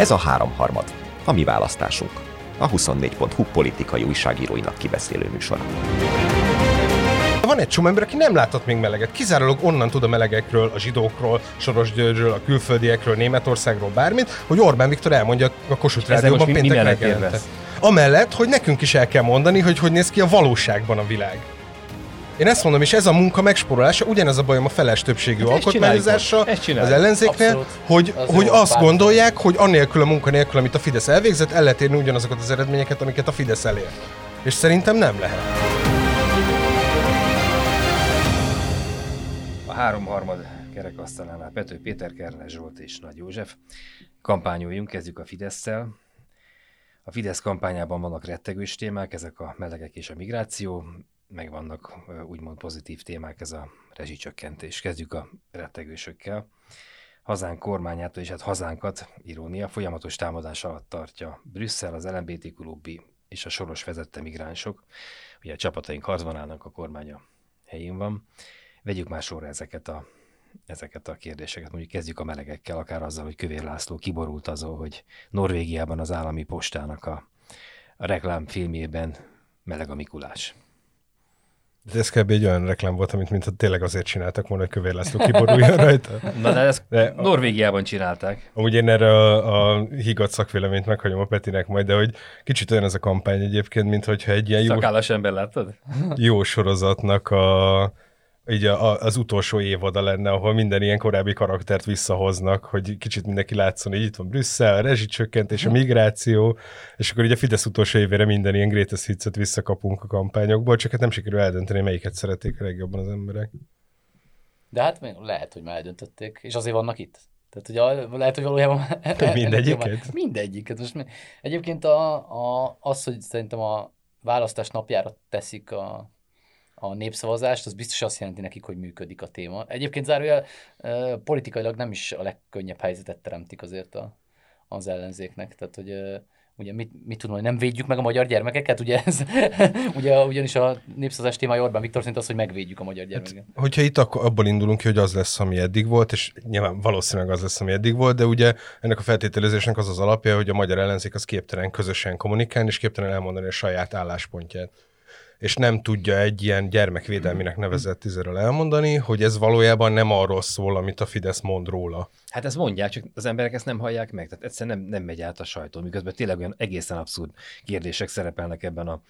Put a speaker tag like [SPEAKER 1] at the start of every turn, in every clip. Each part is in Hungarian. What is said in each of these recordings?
[SPEAKER 1] Ez a háromharmad, a mi választásunk. A 24.hu politikai újságíróinak kibeszélő műsora.
[SPEAKER 2] Van egy csomó ember, aki nem látott még meleget. Kizárólag onnan tud a melegekről, a zsidókról, Soros Györgyről, a külföldiekről, Németországról, bármit, hogy Orbán Viktor elmondja a Kossuth Rádióban péntek reggelente. Amellett, hogy nekünk is el kell mondani, hogy hogy néz ki a valóságban a világ. Én ezt mondom, és ez a munka megsporolása, ugyanez a bajom a feles többségű hát alkotmányozással az ellenzéknél, hogy, az hogy azt pár gondolják, hogy annélkül a munka nélkül, amit a Fidesz elvégzett, el lehet érni ugyanazokat az eredményeket, amiket a Fidesz elér. És szerintem nem lehet.
[SPEAKER 3] A háromharmad kerekasztalánál Pető Péter, Kernes Zsolt és Nagy József. Kampányoljunk, kezdjük a Fidesz-szel. A Fidesz kampányában vannak rettegős témák, ezek a melegek és a migráció meg vannak úgymond pozitív témák, ez a rezsicsökkentés. Kezdjük a rettegősökkel. Hazánk kormányától és hát hazánkat, irónia, folyamatos támadás alatt tartja Brüsszel, az LMBT klubbi és a soros vezette migránsok. Ugye a csapataink harcban állnak, a kormánya helyén van. Vegyük már sorra ezeket a, ezeket a kérdéseket. Mondjuk kezdjük a melegekkel, akár azzal, hogy Kövér László kiborult azon, hogy Norvégiában az állami postának a, a reklámfilmjében meleg a Mikulás.
[SPEAKER 2] De ez kb. egy olyan reklám volt, amit mintha tényleg azért csináltak volna, hogy Kövér László kiboruljon rajta.
[SPEAKER 3] Na de ezt de Norvégiában csinálták.
[SPEAKER 2] Amúgy én erre a, a higgadt szakvéleményt meghagyom a Petinek majd, de hogy kicsit olyan ez a kampány egyébként, mint hogyha egy ilyen
[SPEAKER 3] jó... Szakállas ember láttad?
[SPEAKER 2] Jó sorozatnak a így a, az utolsó évada lenne, ahol minden ilyen korábbi karaktert visszahoznak, hogy kicsit mindenki látszon, hogy itt van Brüsszel, a rezsicsökkentés, a migráció, és akkor ugye a Fidesz utolsó évére minden ilyen Greatest Hits-et visszakapunk a kampányokból, csak hát nem sikerül eldönteni, melyiket szeretik a legjobban az emberek.
[SPEAKER 4] De hát lehet, hogy már eldöntötték, és azért vannak itt. Tehát ugye lehet, hogy valójában...
[SPEAKER 2] Mindegyiket?
[SPEAKER 4] Mindegyiket. Most egyébként a, a, az, hogy szerintem a választás napjára teszik a a népszavazást, az biztos azt jelenti nekik, hogy működik a téma. Egyébként zárójel politikailag nem is a legkönnyebb helyzetet teremtik azért a, az ellenzéknek. Tehát, hogy ugye mit, mit tudom, hogy nem védjük meg a magyar gyermekeket, ugye ez, ugye, ugyanis a népszavazás témája Orbán Viktor szerint az, hogy megvédjük a magyar gyermekeket.
[SPEAKER 2] Hát, hogyha itt akkor abból indulunk ki, hogy az lesz, ami eddig volt, és nyilván valószínűleg az lesz, ami eddig volt, de ugye ennek a feltételezésnek az az alapja, hogy a magyar ellenzék az képtelen közösen kommunikálni, és képtelen elmondani a saját álláspontját és nem tudja egy ilyen gyermekvédelminek nevezett tízerről elmondani, hogy ez valójában nem arról szól, amit a Fidesz mond róla.
[SPEAKER 3] Hát ezt mondják, csak az emberek ezt nem hallják meg, tehát egyszerűen nem, nem megy át a sajtó, miközben tényleg olyan egészen abszurd kérdések szerepelnek ebben a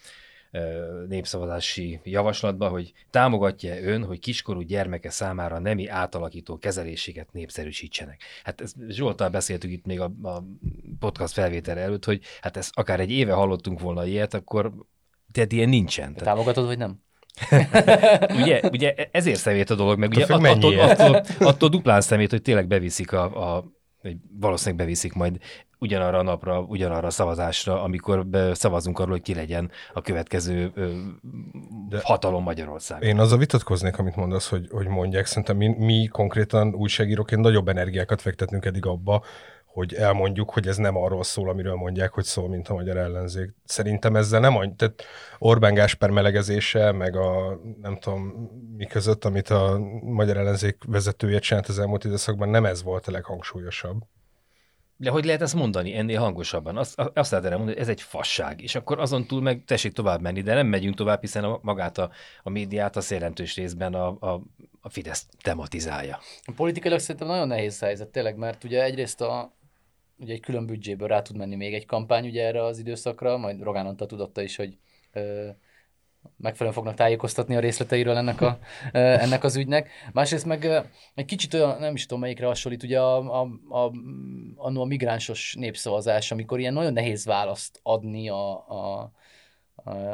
[SPEAKER 3] népszavazási javaslatban, hogy támogatja ön, hogy kiskorú gyermeke számára nemi átalakító kezeléséget népszerűsítsenek. Hát ezt Zsoltal beszéltük itt még a, a podcast felvétel előtt, hogy hát ezt akár egy éve hallottunk volna ilyet, akkor tehát ilyen nincsen.
[SPEAKER 4] Te támogatod, vagy nem?
[SPEAKER 3] ugye, ugye ezért szemét a dolog, meg ugye attól, attól, attól, attól duplán szemét, hogy tényleg beviszik a, a valószínűleg beviszik majd ugyanarra a napra, ugyanarra a szavazásra, amikor szavazunk arról, hogy ki legyen a következő ö, De hatalom Magyarország.
[SPEAKER 2] Én azzal vitatkoznék, amit mondasz, hogy, hogy mondják. Szerintem mi, mi konkrétan újságíróként nagyobb energiákat fektetünk eddig abba, hogy elmondjuk, hogy ez nem arról szól, amiről mondják, hogy szól, mint a magyar ellenzék. Szerintem ezzel nem annyi, tehát Orbán Gásper melegezése, meg a nem tudom mi között, amit a magyar ellenzék vezetője csinált az elmúlt időszakban, nem ez volt a leghangsúlyosabb.
[SPEAKER 3] De hogy lehet ezt mondani ennél hangosabban? Azt, azt lehet erre mondani, hogy ez egy fasság, és akkor azon túl meg tessék tovább menni, de nem megyünk tovább, hiszen a, magát a, a médiát az jelentős részben a, a, a Fidesz tematizálja.
[SPEAKER 4] A politikailag szerintem nagyon nehéz helyzet tényleg, mert ugye egyrészt a, ugye egy külön büdzséből rá tud menni még egy kampány ugye erre az időszakra, majd Rogán Antal tudotta is, hogy ö, megfelelően fognak tájékoztatni a részleteiről ennek, a, ö, ennek az ügynek. Másrészt meg ö, egy kicsit olyan, nem is tudom melyikre hasonlít, ugye a, a, a, a, a migránsos népszavazás, amikor ilyen nagyon nehéz választ adni a, a,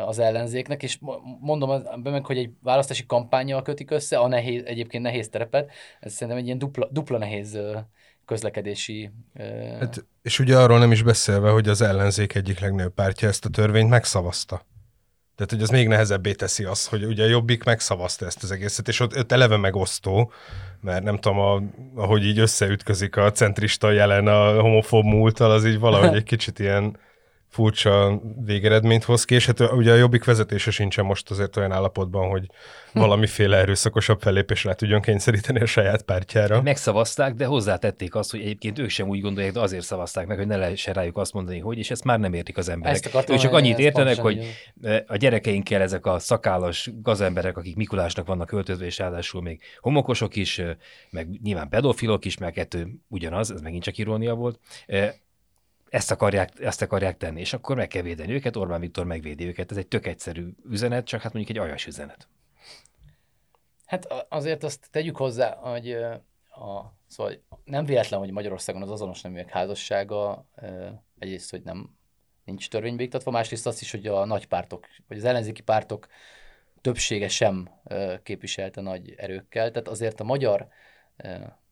[SPEAKER 4] az ellenzéknek, és mondom be meg, hogy egy választási kampányjal kötik össze a nehéz, egyébként nehéz terepet, ez szerintem egy ilyen dupla, dupla nehéz közlekedési...
[SPEAKER 2] Hát, és ugye arról nem is beszélve, hogy az ellenzék egyik legnagyobb pártja ezt a törvényt megszavazta. Tehát, hogy az még nehezebbé teszi azt, hogy ugye a Jobbik megszavazta ezt az egészet, és ott, ott eleve megosztó, mert nem tudom, a, ahogy így összeütközik a centrista jelen a homofób múlttal, az így valahogy egy kicsit ilyen furcsa végeredményt hoz ki, és hát ugye a jobbik vezetése sincsen most azért olyan állapotban, hogy valamiféle erőszakosabb fellépésre tudjon kényszeríteni a saját pártjára.
[SPEAKER 3] Megszavazták, de hozzátették azt, hogy egyébként ők sem úgy gondolják, de azért szavazták meg, hogy ne lehessen rájuk azt mondani, hogy, és ezt már nem értik az emberek. Ők csak annyit értenek, hogy a gyerekeinkkel ezek a szakállas gazemberek, akik Mikulásnak vannak öltözve, és ráadásul még homokosok is, meg nyilván pedofilok is, mert kettő ugyanaz, ez megint csak irónia volt, ezt akarják, ezt akarják tenni, és akkor meg kell védeni őket, Orbán Viktor megvédi őket. Ez egy tök egyszerű üzenet, csak hát mondjuk egy aljas üzenet.
[SPEAKER 4] Hát azért azt tegyük hozzá, hogy a, szóval nem véletlen, hogy Magyarországon az azonos neműek házassága egyrészt, hogy nem nincs törvénybe iktatva, másrészt azt is, hogy a nagy pártok, vagy az ellenzéki pártok többsége sem képviselte nagy erőkkel. Tehát azért a magyar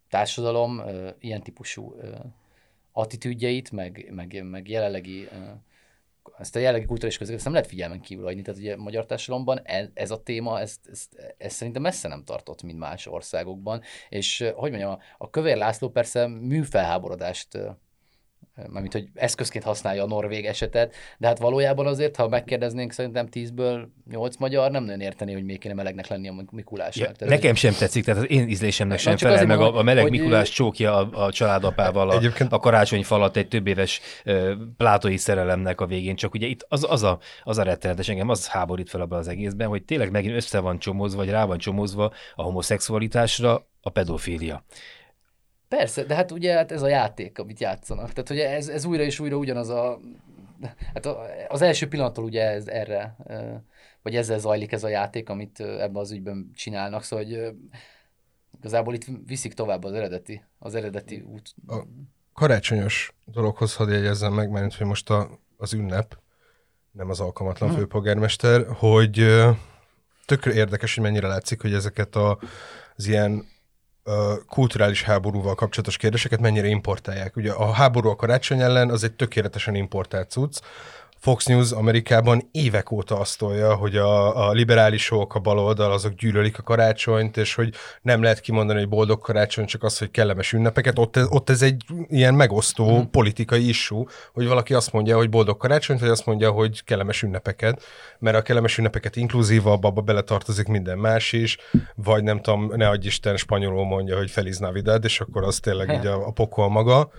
[SPEAKER 4] társadalom ilyen típusú attitűdjeit, meg, meg, meg jelenlegi ezt a jelenlegi kulturális közöket nem lehet figyelmen kívül hagyni. Tehát ugye a magyar társadalomban ez, ez a téma, ez, ez, ez szerintem messze nem tartott, mint más országokban. És hogy mondjam, a, a Kövér László persze műfelháborodást mármint hogy eszközként használja a norvég esetet, de hát valójában azért, ha megkérdeznénk, szerintem 10-ből 8 magyar nem nagyon érteni, hogy még kéne melegnek lenni a Mikulásnak.
[SPEAKER 3] Ja, nekem sem tetszik, tehát az én ízlésemnek sem felel meg a, a meleg hogy Mikulás csókja a, a családapával a, a karácsony falat egy több éves uh, plátói szerelemnek a végén, csak ugye itt az, az, a, az a rettenetes, engem az háborít fel abban az egészben, hogy tényleg megint össze van csomózva, vagy rá van csomózva a homoszexualitásra a pedofília.
[SPEAKER 4] Persze, de hát ugye hát ez a játék, amit játszanak. Tehát ugye ez, ez újra és újra ugyanaz a... Hát az első pillanattól ugye ez erre, vagy ezzel zajlik ez a játék, amit ebben az ügyben csinálnak, szóval hogy igazából itt viszik tovább az eredeti, az eredeti út.
[SPEAKER 2] A karácsonyos dologhoz hadd jegyezzem meg, mert hogy most a, az ünnep, nem az alkalmatlan hmm. főpolgármester, hogy tökre érdekes, hogy mennyire látszik, hogy ezeket a, az ilyen kulturális háborúval kapcsolatos kérdéseket mennyire importálják. Ugye a háború a karácsony ellen az egy tökéletesen importált cucc, Fox News Amerikában évek óta azt tolja, hogy a, a liberálisok, a baloldal, azok gyűlölik a karácsonyt, és hogy nem lehet kimondani, hogy boldog karácsony, csak az, hogy kellemes ünnepeket. Ott ez, ott ez egy ilyen megosztó mm. politikai issú, hogy valaki azt mondja, hogy boldog karácsonyt, vagy azt mondja, hogy kellemes ünnepeket, mert a kellemes ünnepeket inkluzívabb, abba beletartozik minden más is, vagy nem tudom, ne adj Isten, spanyolul mondja, hogy Feliz Navidad, és akkor az tényleg így a, a pokol maga.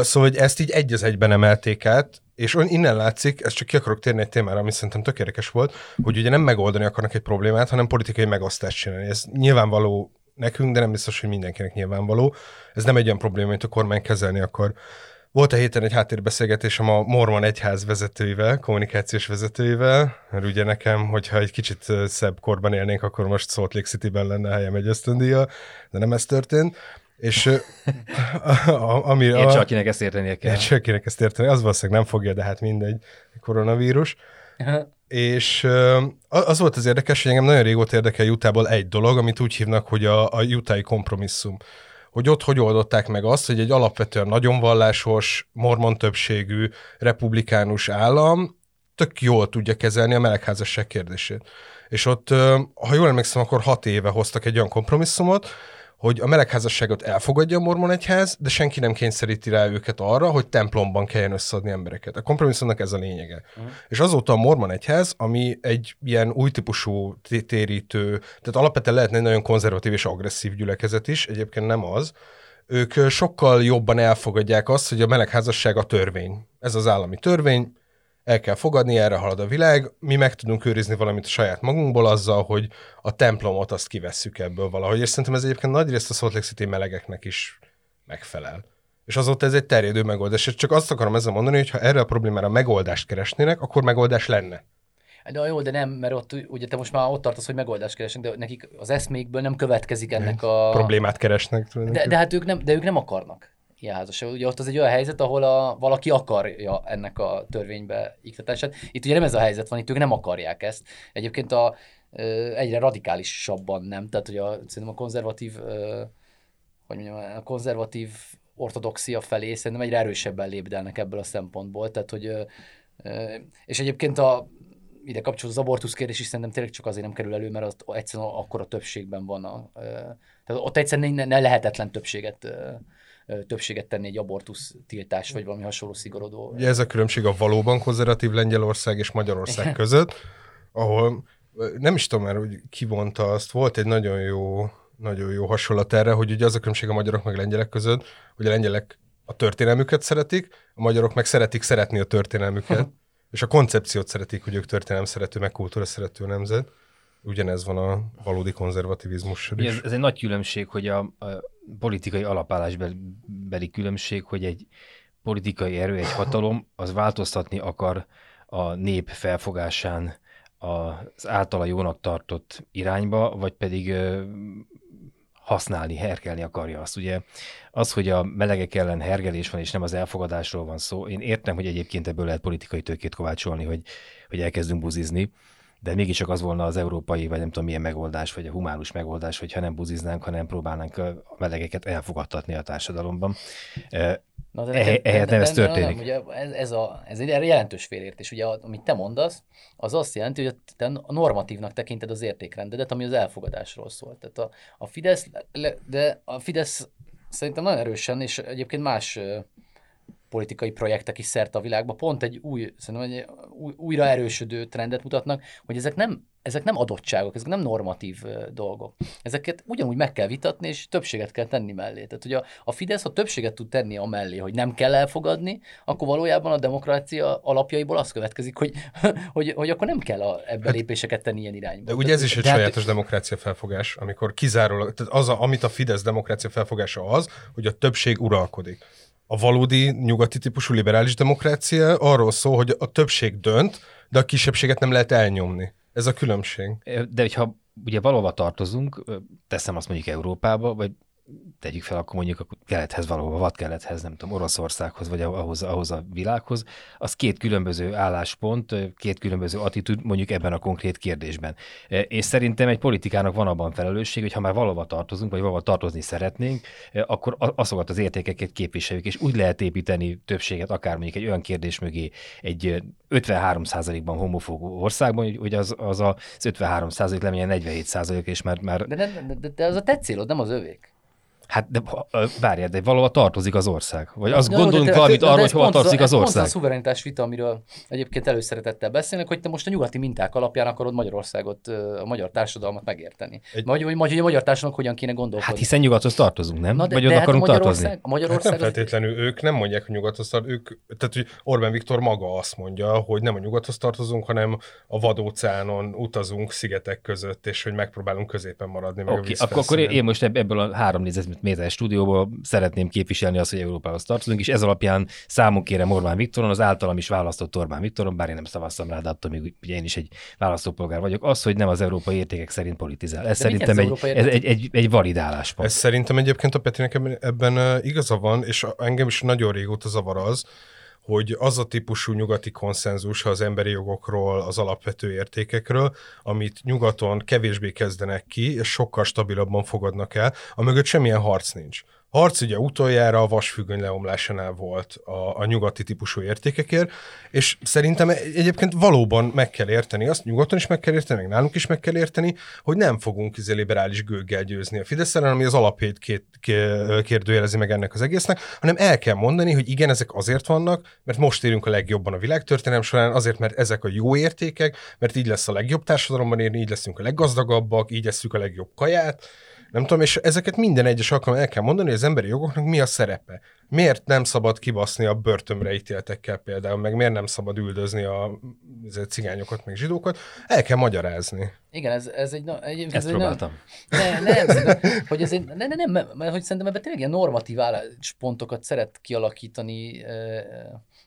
[SPEAKER 2] Szóval, hogy ezt így egy az egyben emelték át, és innen látszik, ez csak ki akarok térni egy témára, ami szerintem tökéletes volt, hogy ugye nem megoldani akarnak egy problémát, hanem politikai megosztást csinálni. Ez nyilvánvaló nekünk, de nem biztos, hogy mindenkinek nyilvánvaló. Ez nem egy olyan probléma, amit a kormány kezelni akar. Volt a héten egy háttérbeszélgetésem a Mormon egyház vezetőivel, kommunikációs vezetőivel, mert ugye nekem, hogyha egy kicsit szebb korban élnénk, akkor most Salt Lake City-ben lenne helyem egy ösztöndíja, de nem ez történt. És
[SPEAKER 3] a, ami... Értse, a, akinek ezt értenie kell.
[SPEAKER 2] Értse, akinek ezt érteni, az valószínűleg nem fogja, de hát mindegy, koronavírus. és az volt az érdekes, hogy engem nagyon régóta érdekel Jutából egy dolog, amit úgy hívnak, hogy a, a jutai kompromisszum. Hogy ott hogy oldották meg azt, hogy egy alapvetően nagyon vallásos, mormon többségű, republikánus állam tök jól tudja kezelni a melegházasság kérdését. És ott, ha jól emlékszem, akkor hat éve hoztak egy olyan kompromisszumot, hogy a melegházasságot elfogadja a mormon egyház, de senki nem kényszeríti rá őket arra, hogy templomban kelljen összeadni embereket. A kompromisszumnak ez a lényege. Uh-huh. És azóta a mormon egyház, ami egy ilyen új típusú térítő, tehát alapvetően lehetne egy nagyon konzervatív és agresszív gyülekezet is, egyébként nem az, ők sokkal jobban elfogadják azt, hogy a melegházasság a törvény. Ez az állami törvény, el kell fogadni, erre halad a világ, mi meg tudunk őrizni valamit a saját magunkból azzal, hogy a templomot azt kivesszük ebből valahogy, és szerintem ez egyébként nagyrészt a Salt Lake City melegeknek is megfelel. És azóta ez egy terjedő megoldás. És csak azt akarom ezzel mondani, hogy ha erre a problémára megoldást keresnének, akkor megoldás lenne.
[SPEAKER 4] De jó, de nem, mert ott ugye te most már ott tartasz, hogy megoldást keresnek, de nekik az eszmékből nem következik ennek a...
[SPEAKER 2] Problémát keresnek.
[SPEAKER 4] De, de, hát ők nem, de ők nem akarnak ilyen házasság. Ugye ott az egy olyan helyzet, ahol a, valaki akarja ennek a törvénybe iktatását. Itt ugye nem ez a helyzet van, itt ők nem akarják ezt. Egyébként a, egyre radikálisabban nem, tehát hogy a, szerintem a konzervatív, hogy mondjam, a konzervatív ortodoxia felé szerintem egyre erősebben lépdelnek ebből a szempontból, tehát hogy és egyébként a ide kapcsolódó az abortusz kérdés is szerintem tényleg csak azért nem kerül elő, mert az egyszerűen a többségben van. A, tehát ott egyszerűen ne, ne lehetetlen többséget többséget tenni egy abortusz tiltás, vagy valami hasonló szigorodó.
[SPEAKER 2] Ugye ez a különbség a valóban konzervatív Lengyelország és Magyarország között, ahol nem is tudom már, hogy kivonta azt, volt egy nagyon jó, nagyon jó hasonlat erre, hogy ugye az a különbség a magyarok meg lengyelek között, hogy a lengyelek a történelmüket szeretik, a magyarok meg szeretik szeretni a történelmüket, és a koncepciót szeretik, hogy ők történelem szerető, meg kultúra szerető nemzet. Ugyanez van a valódi konzervativizmus
[SPEAKER 3] is. Ez, ez egy nagy különbség, hogy a, a politikai alapállásbeli különbség, hogy egy politikai erő, egy hatalom, az változtatni akar a nép felfogásán az általa jónak tartott irányba, vagy pedig használni, herkelni akarja azt. Ugye az, hogy a melegek ellen hergelés van, és nem az elfogadásról van szó, én értem, hogy egyébként ebből lehet politikai tőkét kovácsolni, hogy, hogy elkezdünk buzizni, de mégiscsak az volna az európai, vagy nem tudom milyen megoldás, vagy a humánus megoldás, hogyha nem buziznánk, hanem próbálnánk a melegeket elfogadtatni a társadalomban. Na, de neked, ehhez nem ez történik.
[SPEAKER 4] Nem, ugye ez, ez, a, ez egy jelentős félértés. Ugye, amit te mondasz, az azt jelenti, hogy te normatívnak tekinted az értékrendedet, ami az elfogadásról szól. Tehát a, a Fidesz, de a Fidesz szerintem nagyon erősen, és egyébként más politikai projektek is szerte a világban pont egy új, szerintem egy új, újra erősödő trendet mutatnak, hogy ezek nem, ezek nem adottságok, ezek nem normatív dolgok. Ezeket ugyanúgy meg kell vitatni, és többséget kell tenni mellé. Tehát, hogy a, a Fidesz, ha többséget tud tenni a mellé, hogy nem kell elfogadni, akkor valójában a demokrácia alapjaiból az következik, hogy, hogy, hogy akkor nem kell a, ebbe hát, lépéseket tenni ilyen irányba.
[SPEAKER 2] De ugye ez is egy de hát- sajátos hát, demokrácia felfogás, amikor kizárólag, tehát az, a, amit a Fidesz demokrácia felfogása az, hogy a többség uralkodik a valódi nyugati típusú liberális demokrácia arról szól, hogy a többség dönt, de a kisebbséget nem lehet elnyomni. Ez a különbség.
[SPEAKER 3] De hogyha ugye valahova tartozunk, teszem azt mondjuk Európába, vagy tegyük fel, akkor mondjuk a kelethez való, a vadkelethez, nem tudom, Oroszországhoz, vagy ahhoz, ahhoz a világhoz, az két különböző álláspont, két különböző attitűd mondjuk ebben a konkrét kérdésben. És szerintem egy politikának van abban felelősség, hogy ha már valahova tartozunk, vagy valahova tartozni szeretnénk, akkor azokat az értékeket képviseljük, és úgy lehet építeni többséget, akár mondjuk egy olyan kérdés mögé egy 53%-ban homofób országban, hogy az, az, az 53% lemenjen 47% és már... már...
[SPEAKER 4] De, de, de, de, az a te célod, nem az övék.
[SPEAKER 3] Hát de várjál, de valahol tartozik az ország. Vagy azt gondolunk de, valamit arról, hogy hol tartozik az ország. Ez
[SPEAKER 4] a szuverenitás vita, amiről egyébként előszeretettel beszélnek, hogy te most a nyugati minták alapján akarod Magyarországot, a magyar társadalmat megérteni. Egy... Vagy, vagy, vagy hogy a magyar társadalomnak hogyan kéne gondolkodni.
[SPEAKER 3] Hát hiszen nyugathoz tartozunk, nem? Na de, vagy oda hát akarunk
[SPEAKER 4] hát
[SPEAKER 3] tartozni?
[SPEAKER 4] A Magyarország
[SPEAKER 2] hát nem feltétlenül ők nem mondják, hogy nyugathoz tartozunk. Ők, tehát hogy Orbán Viktor maga azt mondja, hogy nem a nyugathoz tartozunk, hanem a vadóceánon utazunk szigetek között, és hogy megpróbálunk középen maradni.
[SPEAKER 3] Oké, okay, akkor, akkor én most ebből a három négyzetméteres stúdióból szeretném képviselni azt, hogy Európához tartozunk, és ez alapján számunk kérem Orbán Viktoron, az általam is választott Orbán Viktoron, bár én nem szavaztam rá, de attól még ugye én is egy választópolgár vagyok, az, hogy nem az európai értékek szerint politizál. Ez de szerintem egy, ez egy, egy, egy valid álláspont.
[SPEAKER 2] Ez szerintem egyébként a Petinek ebben, ebben igaza van, és engem is nagyon régóta zavar az, hogy az a típusú nyugati konszenzus az emberi jogokról, az alapvető értékekről, amit nyugaton kevésbé kezdenek ki, és sokkal stabilabban fogadnak el, amögött semmilyen harc nincs harc ugye utoljára a vasfüggöny leomlásánál volt a, a nyugati típusú értékekért, és szerintem egyébként valóban meg kell érteni, azt nyugaton is meg kell érteni, meg nálunk is meg kell érteni, hogy nem fogunk izé liberális gőggel győzni a fidesz ami az alapét két, kérdőjelezi meg ennek az egésznek, hanem el kell mondani, hogy igen, ezek azért vannak, mert most érünk a legjobban a világtörténelem során, azért, mert ezek a jó értékek, mert így lesz a legjobb társadalomban érni, így leszünk a leggazdagabbak, így eszünk a legjobb kaját, nem tudom, és ezeket minden egyes alkalommal el kell mondani, hogy az emberi jogoknak mi a szerepe. Miért nem szabad kibaszni a börtönre ítéltekkel például, meg miért nem szabad üldözni a cigányokat, meg zsidókat. El kell magyarázni.
[SPEAKER 4] Igen, ez, ez egy... egy
[SPEAKER 3] ez Ezt egy próbáltam.
[SPEAKER 4] Nem, nem, nem hogy ez egy, nem, nem, nem, mert hogy szerintem ebben tényleg ilyen normatív álláspontokat szeret kialakítani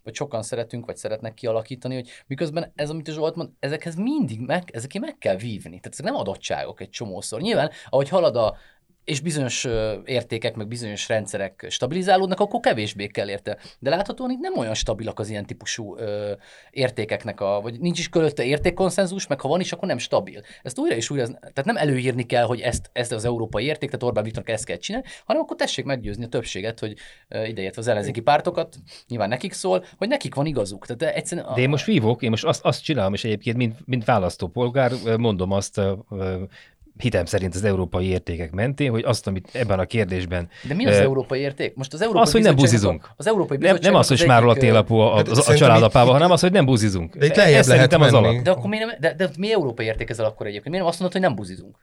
[SPEAKER 4] vagy sokan szeretünk, vagy szeretnek kialakítani, hogy miközben ez, amit Zsolt mond, ezekhez mindig meg, ezekért meg kell vívni. Tehát ezek nem adottságok egy csomószor. Nyilván, ahogy halad a és bizonyos értékek, meg bizonyos rendszerek stabilizálódnak, akkor kevésbé kell érte. De láthatóan itt nem olyan stabilak az ilyen típusú ö, értékeknek, a, vagy nincs is körülötte értékkonszenzus, meg ha van is, akkor nem stabil. Ezt újra és újra, tehát nem előírni kell, hogy ezt, ezt az európai érték, tehát Orbán Viktornak ezt kell csinálni, hanem akkor tessék meggyőzni a többséget, hogy ideértve az ellenzéki pártokat, nyilván nekik szól, hogy nekik van igazuk. Tehát egyszerűen.
[SPEAKER 3] De én most vívok, én most azt, azt csinálom, és egyébként, mint, mint választópolgár mondom azt hitem szerint az európai értékek mentén, hogy azt, amit ebben a kérdésben...
[SPEAKER 4] De mi az
[SPEAKER 3] ö,
[SPEAKER 4] európai érték? Most az Európai
[SPEAKER 3] Az, hogy nem buzizunk.
[SPEAKER 4] Az Európai
[SPEAKER 3] Nem, nem az, hogy smárol a télapó a, a, a családapával,
[SPEAKER 2] itt-
[SPEAKER 3] hanem az, hogy nem buzizunk.
[SPEAKER 2] De itt lejjebb lehet
[SPEAKER 3] szerintem az
[SPEAKER 2] menni.
[SPEAKER 3] alap.
[SPEAKER 4] De akkor miért nem, de, de mi európai érték ezzel akkor egyébként? Miért nem azt mondod, hogy nem buzizunk?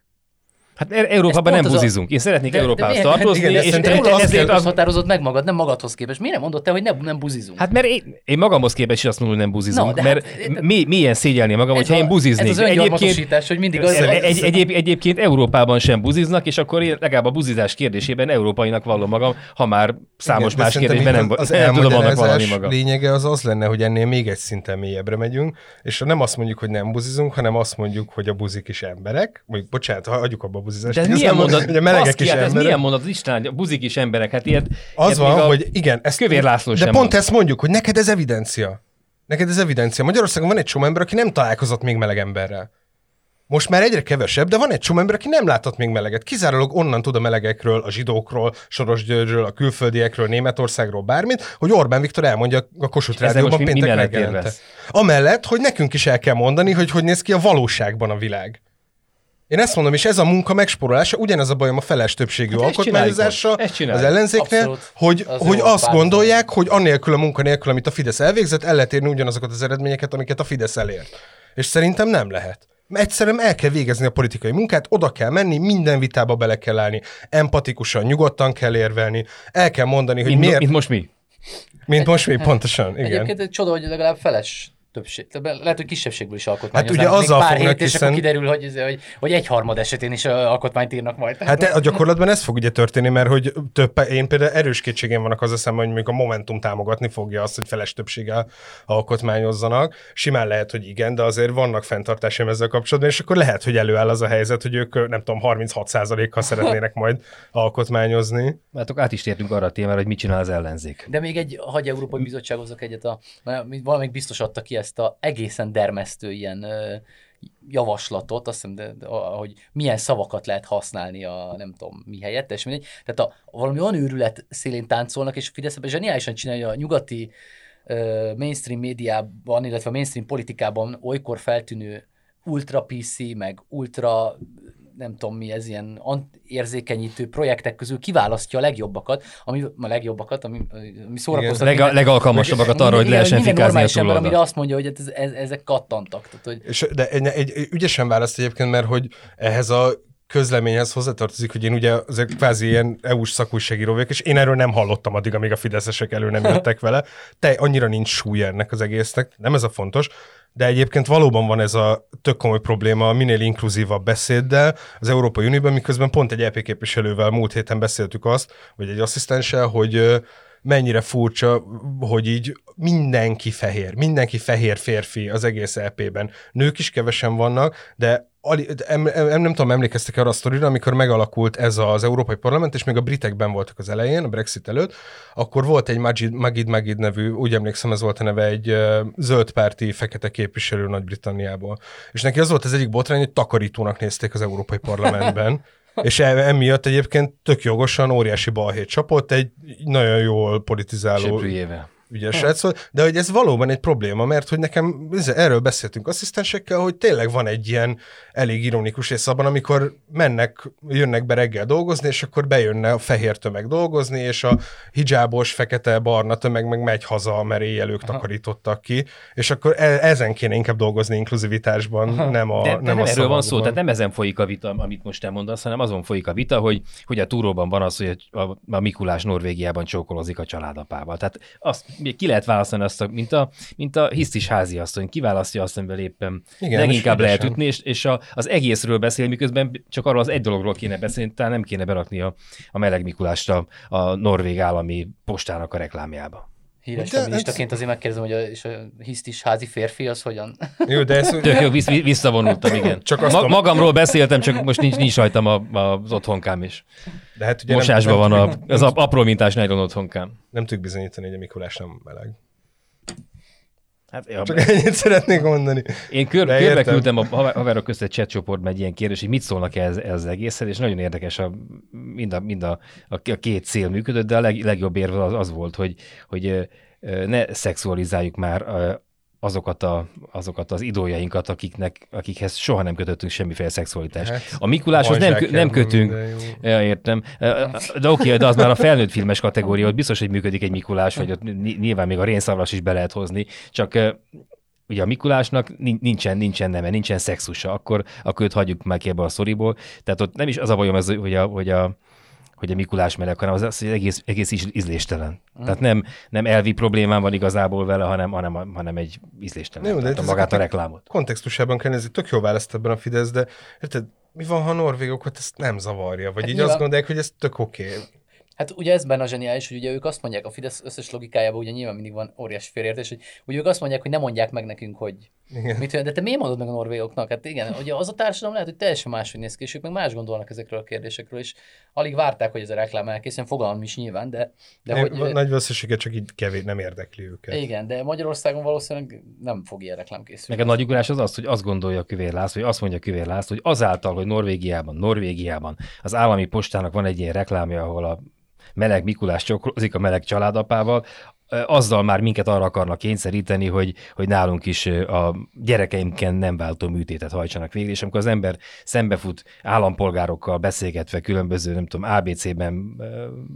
[SPEAKER 3] Hát E- Európában nem buzizunk. Én szeretnék
[SPEAKER 4] De- de
[SPEAKER 3] Európához
[SPEAKER 4] miért-
[SPEAKER 3] tartozni,
[SPEAKER 2] igen, de
[SPEAKER 3] és
[SPEAKER 4] De
[SPEAKER 2] azt
[SPEAKER 3] ezért az,
[SPEAKER 4] határozod meg magad, nem magadhoz képest. Miért nem mondod te, hogy nem, nem buzizunk?
[SPEAKER 3] Hát mert én, én magamhoz képest is azt mondom, hogy nem buzizunk,
[SPEAKER 4] de
[SPEAKER 3] mert
[SPEAKER 4] hát-
[SPEAKER 3] mi, milyen szégyelni magam, hogyha
[SPEAKER 4] a-
[SPEAKER 3] én buziznék.
[SPEAKER 4] Ez az öngyarmatosítás, hogy mindig az,
[SPEAKER 3] egy, egyéb, egyébként Európában sem buziznak, és akkor én legalább a buzizás kérdésében európainak vallom magam, ha már számos
[SPEAKER 2] Igen, de
[SPEAKER 3] más kérdésben nem,
[SPEAKER 2] az,
[SPEAKER 3] nem tudom annak vallani magam.
[SPEAKER 2] lényege az az lenne, hogy ennél még egy szinten mélyebbre megyünk, és nem azt mondjuk, hogy nem buzizunk, hanem azt mondjuk, hogy a buzik is emberek. Mondjuk, bocsánat, ha adjuk abba a buzizást.
[SPEAKER 3] De ez milyen mondat,
[SPEAKER 2] hogy a melegek is
[SPEAKER 3] ez
[SPEAKER 2] emberek.
[SPEAKER 3] milyen mondat, Isten, a buzik is emberek, hát ilyet,
[SPEAKER 2] Az
[SPEAKER 3] ilyet
[SPEAKER 2] van,
[SPEAKER 3] a-
[SPEAKER 2] hogy igen, ezt,
[SPEAKER 3] Kövér László
[SPEAKER 2] de pont
[SPEAKER 3] mond.
[SPEAKER 2] ezt mondjuk, hogy neked ez evidencia. Neked ez evidencia. Magyarországon van egy csomó ember, aki nem találkozott még meleg emberrel. Most már egyre kevesebb, de van egy csomó ember, aki nem látott még meleget. Kizárólag onnan tud a melegekről, a zsidókról, Soros Györgyről, a külföldiekről, Németországról, bármit, hogy Orbán Viktor elmondja a Kossuth Rádióban péntek reggelente. Amellett, hogy nekünk is el kell mondani, hogy hogy néz ki a valóságban a világ. Én ezt mondom, és ez a munka megsporolása, ugyanez a bajom a feles többségű
[SPEAKER 3] Hát
[SPEAKER 2] alkotmányozással az ellenzéknél,
[SPEAKER 4] Abszolút.
[SPEAKER 2] hogy,
[SPEAKER 4] Az
[SPEAKER 2] hogy azt
[SPEAKER 4] pár-
[SPEAKER 2] gondolják, hogy annélkül a munka nélkül, amit a Fidesz elvégzett, el lehet érni ugyanazokat az eredményeket, amiket a Fidesz elért. És szerintem nem lehet. Egyszerűen el kell végezni a politikai munkát, oda kell menni, minden vitába bele kell állni, empatikusan, nyugodtan kell érvelni, el kell mondani, hogy
[SPEAKER 3] mint,
[SPEAKER 2] miért,
[SPEAKER 3] mint most mi.
[SPEAKER 2] mint most mi pontosan, igen.
[SPEAKER 4] Egyébként egy csoda, hogy legalább feles többség. Lehet, hogy kisebbségből is alkotmányozni.
[SPEAKER 2] Hát ugye azzal
[SPEAKER 4] pár
[SPEAKER 2] fognak,
[SPEAKER 4] hét, és
[SPEAKER 2] hiszen-
[SPEAKER 4] akkor kiderül, hogy, hogy, hogy egy harmad esetén is alkotmányt írnak majd.
[SPEAKER 2] Hát a gyakorlatban ez fog ugye történni, mert hogy több, én például erős kétségem vannak az eszemben, hogy mondjuk a Momentum támogatni fogja azt, hogy feles többséggel alkotmányozzanak. Simán lehet, hogy igen, de azért vannak fenntartásaim ezzel kapcsolatban, és akkor lehet, hogy előáll az a helyzet, hogy ők nem tudom, 36%-kal szeretnének majd alkotmányozni.
[SPEAKER 3] Akkor át is tértünk arra a témára, hogy mit csinál az ellenzék.
[SPEAKER 4] De még egy, hagy Európai Bizottság hozzak egyet, a, mert valamelyik biztos adta ki ezt a egészen dermesztő ilyen javaslatot, azt hiszem, de, de, hogy milyen szavakat lehet használni a nem tudom mi helyett, és mindegy. Tehát a, valami olyan őrület szélén táncolnak, és Fidesz ebben zseniálisan csinálja a nyugati ö, mainstream médiában, illetve a mainstream politikában olykor feltűnő ultra PC, meg ultra nem tudom mi ez, ilyen érzékenyítő projektek közül kiválasztja a legjobbakat, ami a legjobbakat, ami, ami szórakoztat.
[SPEAKER 3] Leg,
[SPEAKER 4] minden-
[SPEAKER 3] legalkalmasabbakat arra, hogy lehessen fikázni a
[SPEAKER 4] normális ember, amire azt mondja, hogy ez, ez, ezek kattantak. Tehát, hogy
[SPEAKER 2] És, de egy, egy, egy ügyesen választ egyébként, mert hogy ehhez a közleményhez hozzátartozik, hogy én ugye azért kvázi ilyen EU-s szakújságíró vagyok, és én erről nem hallottam addig, amíg a fideszesek elő nem jöttek vele. Te annyira nincs súly ennek az egésznek, nem ez a fontos, de egyébként valóban van ez a tök komoly probléma a minél inkluzívabb beszéddel az Európai Unióban, miközben pont egy EP képviselővel múlt héten beszéltük azt, vagy egy asszisztenssel, hogy mennyire furcsa, hogy így mindenki fehér, mindenki fehér férfi az egész EP-ben. Nők is kevesen vannak, de em, em, nem, tudom, emlékeztek arra a sztorira, amikor megalakult ez az Európai Parlament, és még a britekben voltak az elején, a Brexit előtt, akkor volt egy Magid Magid, Magid nevű, úgy emlékszem, ez volt a neve, egy zöldpárti fekete képviselő Nagy-Britanniából. És neki az volt az egyik botrány, hogy takarítónak nézték az Európai Parlamentben. És e- emiatt egyébként tök jogosan óriási balhét csapott, egy nagyon jól politizáló
[SPEAKER 3] Söprűjével.
[SPEAKER 2] Ügyes srác volt, de hogy ez valóban egy probléma, mert hogy nekem erről beszéltünk asszisztensekkel, hogy tényleg van egy ilyen elég ironikus rész abban, amikor mennek, jönnek be reggel dolgozni, és akkor bejönne a fehér tömeg dolgozni, és a hijábos, fekete, barna tömeg meg megy haza, mert éjjel ők takarítottak ki, és akkor e- ezen kéne inkább dolgozni inkluzivitásban, nem a
[SPEAKER 3] De, de
[SPEAKER 2] nem,
[SPEAKER 3] nem,
[SPEAKER 2] a
[SPEAKER 3] erről van szó, tehát nem ezen folyik a vita, amit most te mondasz, hanem azon folyik a vita, hogy, hogy a túróban van az, hogy a, a Mikulás Norvégiában csókolozik a családapával. Tehát azt még ki lehet választani azt, a, mint a, mint a hisztis házi asszony, kiválasztja azt, amivel éppen
[SPEAKER 2] Igen,
[SPEAKER 3] leginkább lehet ütni, és, és a, az egészről beszél, miközben csak arról az egy dologról kéne beszélni, tehát nem kéne berakni a, a meleg Mikulást a, a norvég állami postának a reklámjába.
[SPEAKER 4] Híres
[SPEAKER 2] De
[SPEAKER 4] feministaként azért megkérdezem, hogy a, és a hisztis házi férfi az hogyan?
[SPEAKER 2] Jó, de ez,
[SPEAKER 3] Tök jó, vissz, visszavonultam, igen.
[SPEAKER 2] Csak azt
[SPEAKER 3] Ma,
[SPEAKER 2] a-
[SPEAKER 3] magamról beszéltem, csak most nincs, nincs rajtam a, a, az otthonkám is.
[SPEAKER 2] de hát ugye
[SPEAKER 3] Mosásban van a, az a apró mintás nylon otthonkám.
[SPEAKER 2] Nem tudjuk bizonyítani, hogy a Mikulás nem meleg.
[SPEAKER 3] Hát, ja,
[SPEAKER 2] Csak ennyit szeretnék mondani.
[SPEAKER 3] én kör,
[SPEAKER 2] De
[SPEAKER 3] körbe
[SPEAKER 2] értem.
[SPEAKER 3] küldtem a haver- haverok közt egy chat csoportban egy ilyen kérdés, hogy mit szólnak ez, ez az egészhez, és nagyon érdekes, a, mind, a, mind a, a, a két cél működött, de a leg, legjobb érve az, az volt, hogy, hogy ne szexualizáljuk már azokat, a, azokat az idójainkat, akiknek, akikhez soha nem kötöttünk semmiféle szexualitást. Hát, a Mikuláshoz nem, nem kötünk, ja, értem, de oké, de az már a felnőtt filmes kategória, ott biztos, hogy működik egy Mikulás, vagy ott nyilván még a rénszavas is be lehet hozni, csak ugye a Mikulásnak nincsen, nincsen neme, nincsen szexusa, akkor, akkor őt hagyjuk meg ebbe a szoriból. Tehát ott nem is az a bajom, ez, hogy a, hogy a hogy a Mikulás meleg, hanem az, az hogy egész, egész ízléstelen. Mm. Tehát nem, nem elvi problémám van igazából vele, hanem, hanem, hanem egy ízléstelen. Nem, de magát a reklámot.
[SPEAKER 2] Kontextusában kell nézni, tök jó választ ebben a Fidesz, de érted, mi van, ha a norvégokat ezt nem zavarja? Vagy hát így nyilván... azt gondolják, hogy ez tök oké. Okay.
[SPEAKER 4] Hát ugye ez benne a zseniális, hogy ugye ők azt mondják, a Fidesz összes logikájában ugye nyilván mindig van óriási félértés, hogy ugye ők azt mondják, hogy nem mondják meg nekünk, hogy igen. mit de te miért mondod meg a norvégoknak? Hát igen, ugye az a társadalom lehet, hogy teljesen máshogy néz ki, és ők meg más gondolnak ezekről a kérdésekről, és alig várták, hogy ez a reklám elkészüljön, fogalmam is nyilván, de... de
[SPEAKER 2] hogy, nagy valószínűséget csak így kevés nem érdekli őket.
[SPEAKER 4] Igen, de Magyarországon valószínűleg nem fog ilyen reklám készülni.
[SPEAKER 3] Meg a nagy ugrás az az, hogy azt gondolja Küvér László, hogy azt mondja Küvér László, hogy azáltal, hogy Norvégiában, Norvégiában az állami postának van egy ilyen reklámja, ahol a meleg Mikulás csokrozik a meleg családapával, azzal már minket arra akarnak kényszeríteni, hogy, hogy nálunk is a gyerekeimken nem váltó műtétet hajtsanak végre, és amikor az ember szembefut állampolgárokkal beszélgetve, különböző, nem tudom, ABC-ben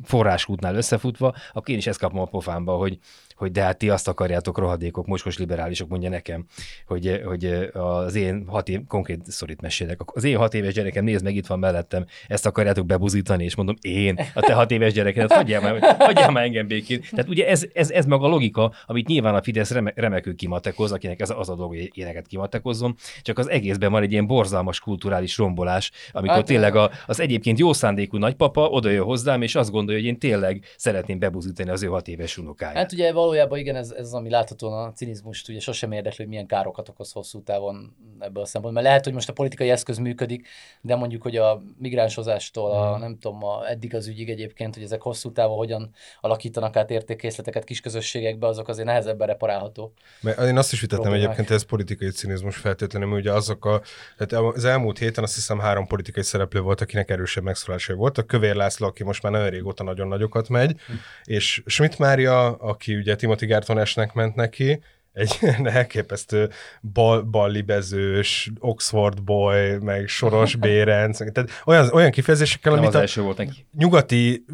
[SPEAKER 3] forráskútnál összefutva, akkor én is ezt kapom a pofámba, hogy, hogy de hát ti azt akarjátok, rohadékok, mocskos liberálisok, mondja nekem, hogy, hogy az én hat év, konkrét szorít mesélek, az én hat éves gyerekem, nézd meg, itt van mellettem, ezt akarjátok bebuzítani, és mondom, én, a te hat éves gyerekedet, hagyjál már, hagyjál már engem békén. Tehát ugye ez, ez, ez meg a logika, amit nyilván a Fidesz reme, remekül kimatekoz, akinek ez az a dolog, hogy ilyeneket kimatekozzon, csak az egészben van egy ilyen borzalmas kulturális rombolás, amikor hát, tényleg a, az egyébként jó szándékú nagypapa oda jön hozzám, és azt gondolja, hogy én tényleg szeretném bebuzítani az ő hat éves unokáját.
[SPEAKER 4] Hát ugye valójában igen, ez, ez az, ami láthatóan a cinizmust ugye sosem érdekli, hogy milyen károkat okoz hosszú távon ebből a szempontból. Mert lehet, hogy most a politikai eszköz működik, de mondjuk, hogy a migránsozástól, a, hmm. nem tudom, a, eddig az ügyig egyébként, hogy ezek hosszú távon hogyan alakítanak át értékkészleteket kis közösségekbe, azok azért nehezebben reparálható.
[SPEAKER 2] Mert én azt is vitettem egyébként, hogy ez politikai cinizmus feltétlenül, mert ugye azok a, tehát az elmúlt héten azt hiszem három politikai szereplő volt, akinek erősebb megszólásai volt. A Kövér László, aki most már nagyon régóta nagyon nagyokat megy, hm. és Schmidt Mária, aki ugye Timothy Garton esnek ment neki, egy elképesztő bal, ballibezős, Oxford boy, meg Soros Bérenc, tehát olyan, olyan kifejezésekkel,
[SPEAKER 3] Nem amit az a volt neki.
[SPEAKER 2] nyugati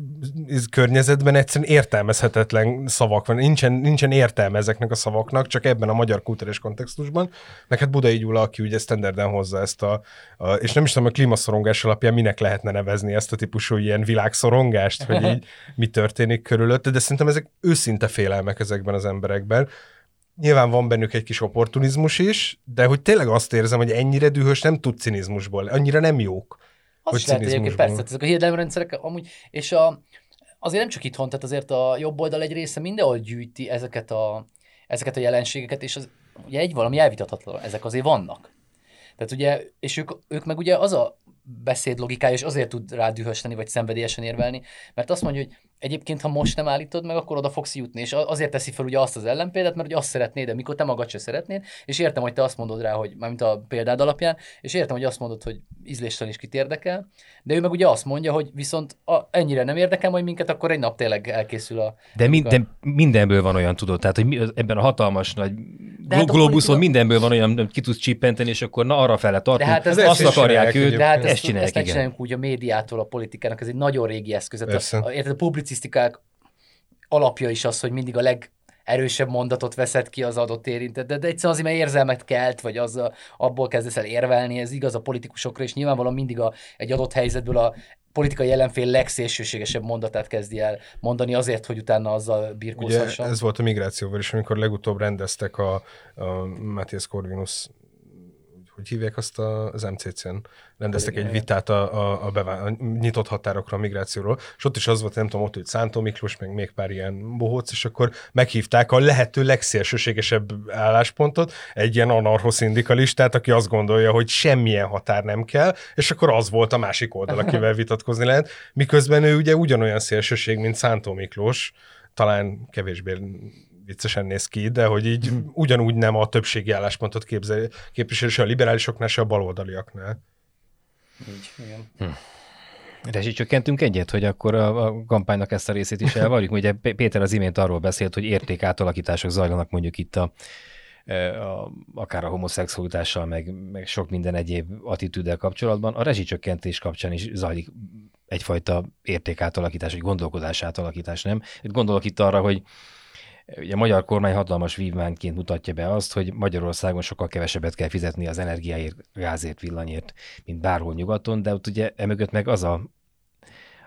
[SPEAKER 2] környezetben egyszerűen értelmezhetetlen szavak van. Nincsen, nincsen értelme ezeknek a szavaknak, csak ebben a magyar kultúrás kontextusban. Meg hát Budai Gyula, aki ugye standarden hozza ezt a, a, és nem is tudom, a klímaszorongás alapján minek lehetne nevezni ezt a típusú ilyen világszorongást, hogy így mi történik körülötte, de szerintem ezek őszinte félelmek ezekben az emberekben nyilván van bennük egy kis opportunizmus is, de hogy tényleg azt érzem, hogy ennyire dühös nem tud cinizmusból, annyira nem jók.
[SPEAKER 4] Az hogy is lehet egyébként, persze, ezek a hiedelemrendszerek amúgy, és a, azért nem csak itthon, tehát azért a jobb oldal egy része mindenhol gyűjti ezeket a, ezeket a jelenségeket, és az, ugye egy valami elvitathatatlan, ezek azért vannak. Tehát ugye, és ők, ők meg ugye az a beszéd logikája, és azért tud rá dühösni, vagy szenvedélyesen érvelni, mert azt mondja, hogy egyébként, ha most nem állítod meg, akkor oda fogsz jutni, és azért teszi fel ugye azt az ellenpéldát, mert ugye azt szeretnéd, de mikor te magad se szeretnéd, és értem, hogy te azt mondod rá, hogy mármint a példád alapján, és értem, hogy azt mondod, hogy ízléstelen is kit érdekel, de ő meg ugye azt mondja, hogy viszont a, ennyire nem érdekel majd minket, akkor egy nap tényleg elkészül a...
[SPEAKER 3] De, min, de mindenből van olyan, tudod, tehát hogy ebben a hatalmas nagy de hát globuszon mindenből van olyan, hogy ki tudsz csippenteni, és akkor na arra fele tartunk, hát ez azt akarják őt,
[SPEAKER 4] de hát ezt, csinálják, ezt csináljuk úgy a médiától, a politikának, ez egy nagyon régi eszköz. A, a, a publicisztikák alapja is az, hogy mindig a leg erősebb mondatot veszed ki az adott érintett, de, de egyszerűen azért, mert érzelmet kelt, vagy az abból kezdesz el érvelni, ez igaz a politikusokra, és nyilvánvalóan mindig a, egy adott helyzetből a politikai ellenfél legszélsőségesebb mondatát kezdi el mondani azért, hogy utána azzal birkózhasson.
[SPEAKER 2] Ugye ez volt a migrációval is, amikor legutóbb rendeztek a, a Matthias Corvinus hogy hívják azt a, az MCC-n, rendeztek egy vitát a, a, a, bevá- a nyitott határokra, a migrációról, és ott is az volt, nem tudom, ott hogy Szántó Miklós, meg még pár ilyen bohóc, és akkor meghívták a lehető legszélsőségesebb álláspontot, egy ilyen anarchoszindikalistát, aki azt gondolja, hogy semmilyen határ nem kell, és akkor az volt a másik oldal, akivel vitatkozni lehet, miközben ő ugye ugyanolyan szélsőség, mint Szántó Miklós, talán kevésbé viccesen néz ki, de hogy így mm. ugyanúgy nem a többségi álláspontot képzel, képvisel se a liberálisoknál, se a baloldaliaknál.
[SPEAKER 3] Így, igen. Hm. Rezsicsökkentünk egyet, hogy akkor a, a kampánynak ezt a részét is elvarjuk. Ugye Péter az imént arról beszélt, hogy értékátalakítások zajlanak mondjuk itt a a, akár a homoszexualitással, meg, meg sok minden egyéb attitűddel kapcsolatban, a rezsicsökkentés kapcsán is zajlik egyfajta értékátalakítás, vagy gondolkodás átalakítás, nem? Gondolok itt arra, hogy Ugye a magyar kormány hatalmas vívmányként mutatja be azt, hogy Magyarországon sokkal kevesebbet kell fizetni az energiáért, gázért, villanyért, mint bárhol nyugaton, de ott ugye emögött meg az a,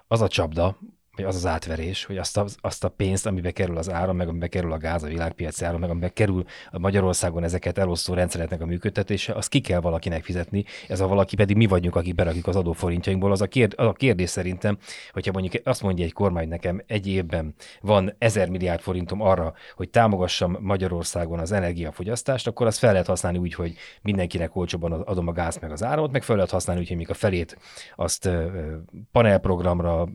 [SPEAKER 3] az a csapda, vagy az az átverés, hogy azt a, azt a pénzt, amibe kerül az áram, meg amibe kerül a gáz, a világpiaci áram, meg amibe kerül a Magyarországon ezeket elosztó rendszereknek a működtetése, azt ki kell valakinek fizetni, ez a valaki pedig mi vagyunk, akik berakjuk az adóforintjainkból. Az a, kérd, az a kérdés szerintem, hogyha mondjuk azt mondja egy kormány nekem, egy évben van ezer milliárd forintom arra, hogy támogassam Magyarországon az energiafogyasztást, akkor azt fel lehet használni úgy, hogy mindenkinek olcsóban adom a gáz meg az áramot, meg fel lehet használni úgy, hogy még a felét azt panelprogramra,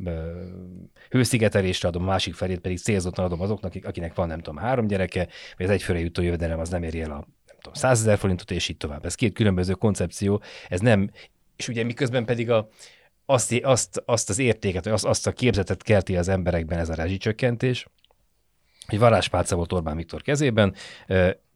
[SPEAKER 3] hőszigetelésre adom, a másik felét pedig célzottan adom azoknak, akinek van nem tudom három gyereke, vagy az egyfőre jutó jövedelem az nem éri el a nem tudom, 100 ezer forintot, és így tovább. Ez két különböző koncepció, ez nem, és ugye miközben pedig a, azt, azt, azt az értéket, azt, azt a képzetet kelti az emberekben ez a rezsicsökkentés, hogy varázspálca volt Orbán Viktor kezében,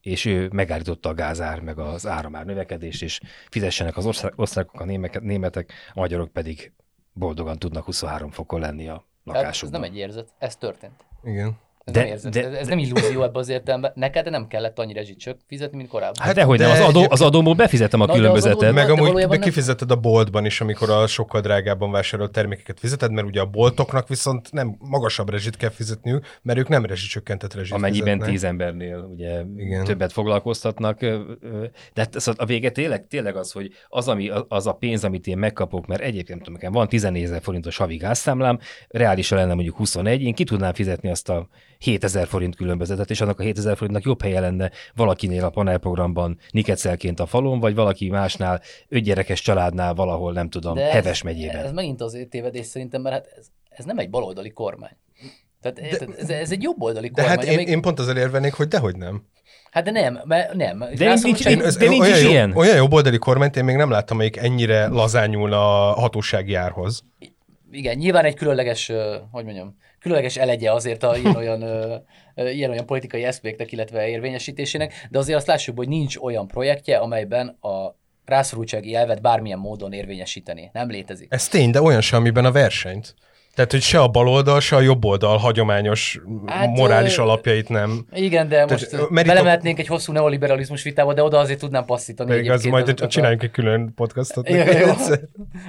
[SPEAKER 3] és ő megállította a gázár, meg az áramár növekedést, és fizessenek az osztrákok, a németek, a magyarok pedig boldogan tudnak 23 fokon lenni a lakásukban.
[SPEAKER 4] Ez nem egy érzet, ez történt.
[SPEAKER 2] Igen.
[SPEAKER 4] Ez, de, nem de, ez nem illúzió ebben az értelemben. Neked nem kellett annyi rezsicsök fizetni, mint korábban.
[SPEAKER 3] Hát dehogy de nem, az, adó, az adómból befizetem a Na, különbözetet.
[SPEAKER 2] Meg amúgy de kifizeted a boltban is, amikor a sokkal drágábban vásárolt termékeket fizeted, mert ugye a boltoknak viszont nem magasabb rezsit kell fizetniük, mert ők nem rezsicsökkentett rezsit
[SPEAKER 3] Amennyiben fizetnek. tíz embernél ugye Igen. többet foglalkoztatnak. De hát a vége tényleg, tényleg az, hogy az, ami, az a pénz, amit én megkapok, mert egyébként tudom, nekem van 14 ezer forintos havi gázszámlám, reálisan lenne mondjuk 21, én ki tudnám fizetni azt a 7000 forint különbözetet, és annak a 7000 forintnak jobb helye lenne valakinél a panelprogramban Nikecelként a falon, vagy valaki másnál ötgyerekes családnál valahol, nem tudom, De Heves ez, megyében.
[SPEAKER 4] Ez megint azért tévedés szerintem, mert hát ez, ez nem egy baloldali kormány. Tehát de, ez, ez egy jobboldali kormány.
[SPEAKER 2] De hát én, amíg... én pont azért érvenék, hogy dehogy nem.
[SPEAKER 4] Hát de nem, mert nem.
[SPEAKER 3] De nincs, nincs, én, de nincs
[SPEAKER 2] olyan,
[SPEAKER 3] is
[SPEAKER 2] jó,
[SPEAKER 3] ilyen.
[SPEAKER 2] olyan jobboldali kormányt én még nem láttam, amelyik ennyire lazányulna a hatósági árhoz.
[SPEAKER 4] Igen, nyilván egy különleges, hogy mondjam, különleges elegye azért a ilyen-olyan, ilyen-olyan politikai eszméknek, illetve érvényesítésének, de azért azt lássuk, hogy nincs olyan projektje, amelyben a rászorultsági elvet bármilyen módon érvényesíteni. Nem létezik.
[SPEAKER 2] Ez tény, de olyan sem, amiben a versenyt. Tehát, hogy se a baloldal, se a jobb oldal hagyományos hát, morális ö... alapjait nem.
[SPEAKER 4] Igen, de most Tehát, belemetnénk a... egy hosszú neoliberalizmus vitába, de oda azért tudnám passzítani.
[SPEAKER 2] Még az majd csináljunk a... egy külön podcastot.
[SPEAKER 4] Ja, jó.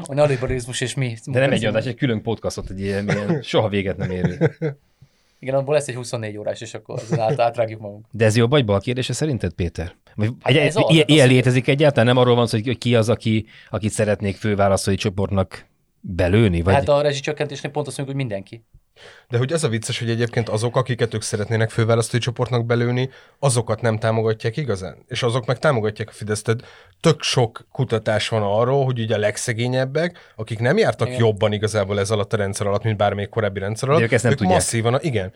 [SPEAKER 4] A neoliberalizmus és mi.
[SPEAKER 3] De nem egy adás, egy külön podcastot, egy ilyen, ilyen soha véget nem érő.
[SPEAKER 4] Igen, abból lesz egy 24 órás, és akkor azon át, átrágjuk magunk.
[SPEAKER 3] De ez jobb vagy bal kérdése szerinted, Péter? Vagy hát egy, ez ilyen, ilyen létezik egyáltalán? Nem arról van szó, hogy ki az, aki, akit szeretnék főválasztói csoportnak belőni? Vagy...
[SPEAKER 4] Hát a rezsicsökkentésnél pont azt mondjuk, hogy mindenki.
[SPEAKER 2] De hogy az a vicces, hogy egyébként azok, akiket ők szeretnének főválasztói csoportnak belőni, azokat nem támogatják igazán. És azok meg támogatják a Fideszt. Tehát tök sok kutatás van arról, hogy ugye a legszegényebbek, akik nem jártak igen. jobban igazából ez alatt a rendszer alatt, mint bármelyik korábbi rendszer alatt,
[SPEAKER 3] De ők, ezt nem ők tudják.
[SPEAKER 2] masszívan, igen.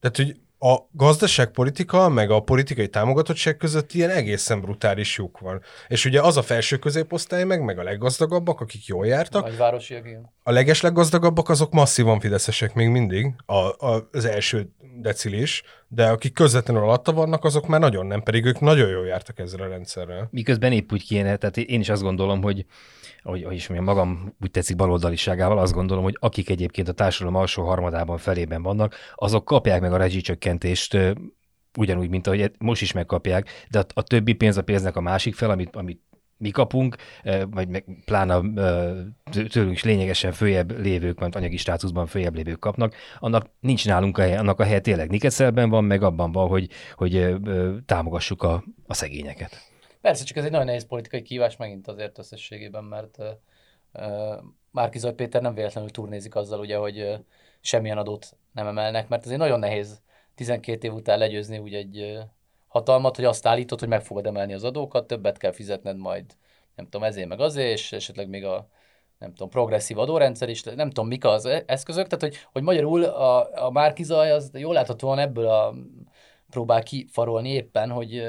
[SPEAKER 2] Tehát, hogy a gazdaságpolitika meg a politikai támogatottság között ilyen egészen brutális lyuk van. És ugye az a felső középosztály meg, meg a leggazdagabbak, akik jól jártak.
[SPEAKER 4] Nagyvárosiak, igen.
[SPEAKER 2] A legesleggazdagabbak azok masszívan fideszesek még mindig, a, a, az első decilis, de akik közvetlenül alatta vannak, azok már nagyon nem, pedig ők nagyon jól jártak ezzel a rendszerrel.
[SPEAKER 3] Miközben épp úgy kéne, tehát én is azt gondolom, hogy ahogy, ahogy is magam úgy tetszik baloldaliságával, azt gondolom, hogy akik egyébként a társadalom alsó harmadában felében vannak, azok kapják meg a rezsicsökkentést ugyanúgy, mint ahogy most is megkapják, de a, a többi pénz a pénznek a másik fel, amit, amit mi kapunk, vagy meg pláne tőlünk is lényegesen följebb lévők, mert anyagi státuszban följebb lévők kapnak, annak nincs nálunk a hely, annak a helye tényleg Nikeszelben van, meg abban van, hogy, hogy támogassuk a, a szegényeket.
[SPEAKER 4] Persze, csak ez egy nagyon nehéz politikai kívás megint azért összességében, mert uh, Márki Zaj Péter nem véletlenül turnézik azzal, ugye, hogy uh, semmilyen adót nem emelnek, mert azért nagyon nehéz 12 év után legyőzni úgy egy hatalmat, hogy azt állítod, hogy meg fogod emelni az adókat, többet kell fizetned majd, nem tudom, ezért meg azért, és esetleg még a nem tudom, progresszív adórendszer is, nem tudom, mik az e-, eszközök, tehát hogy, hogy magyarul a, a Márkizaj az jól láthatóan ebből a próbál kifarolni éppen, hogy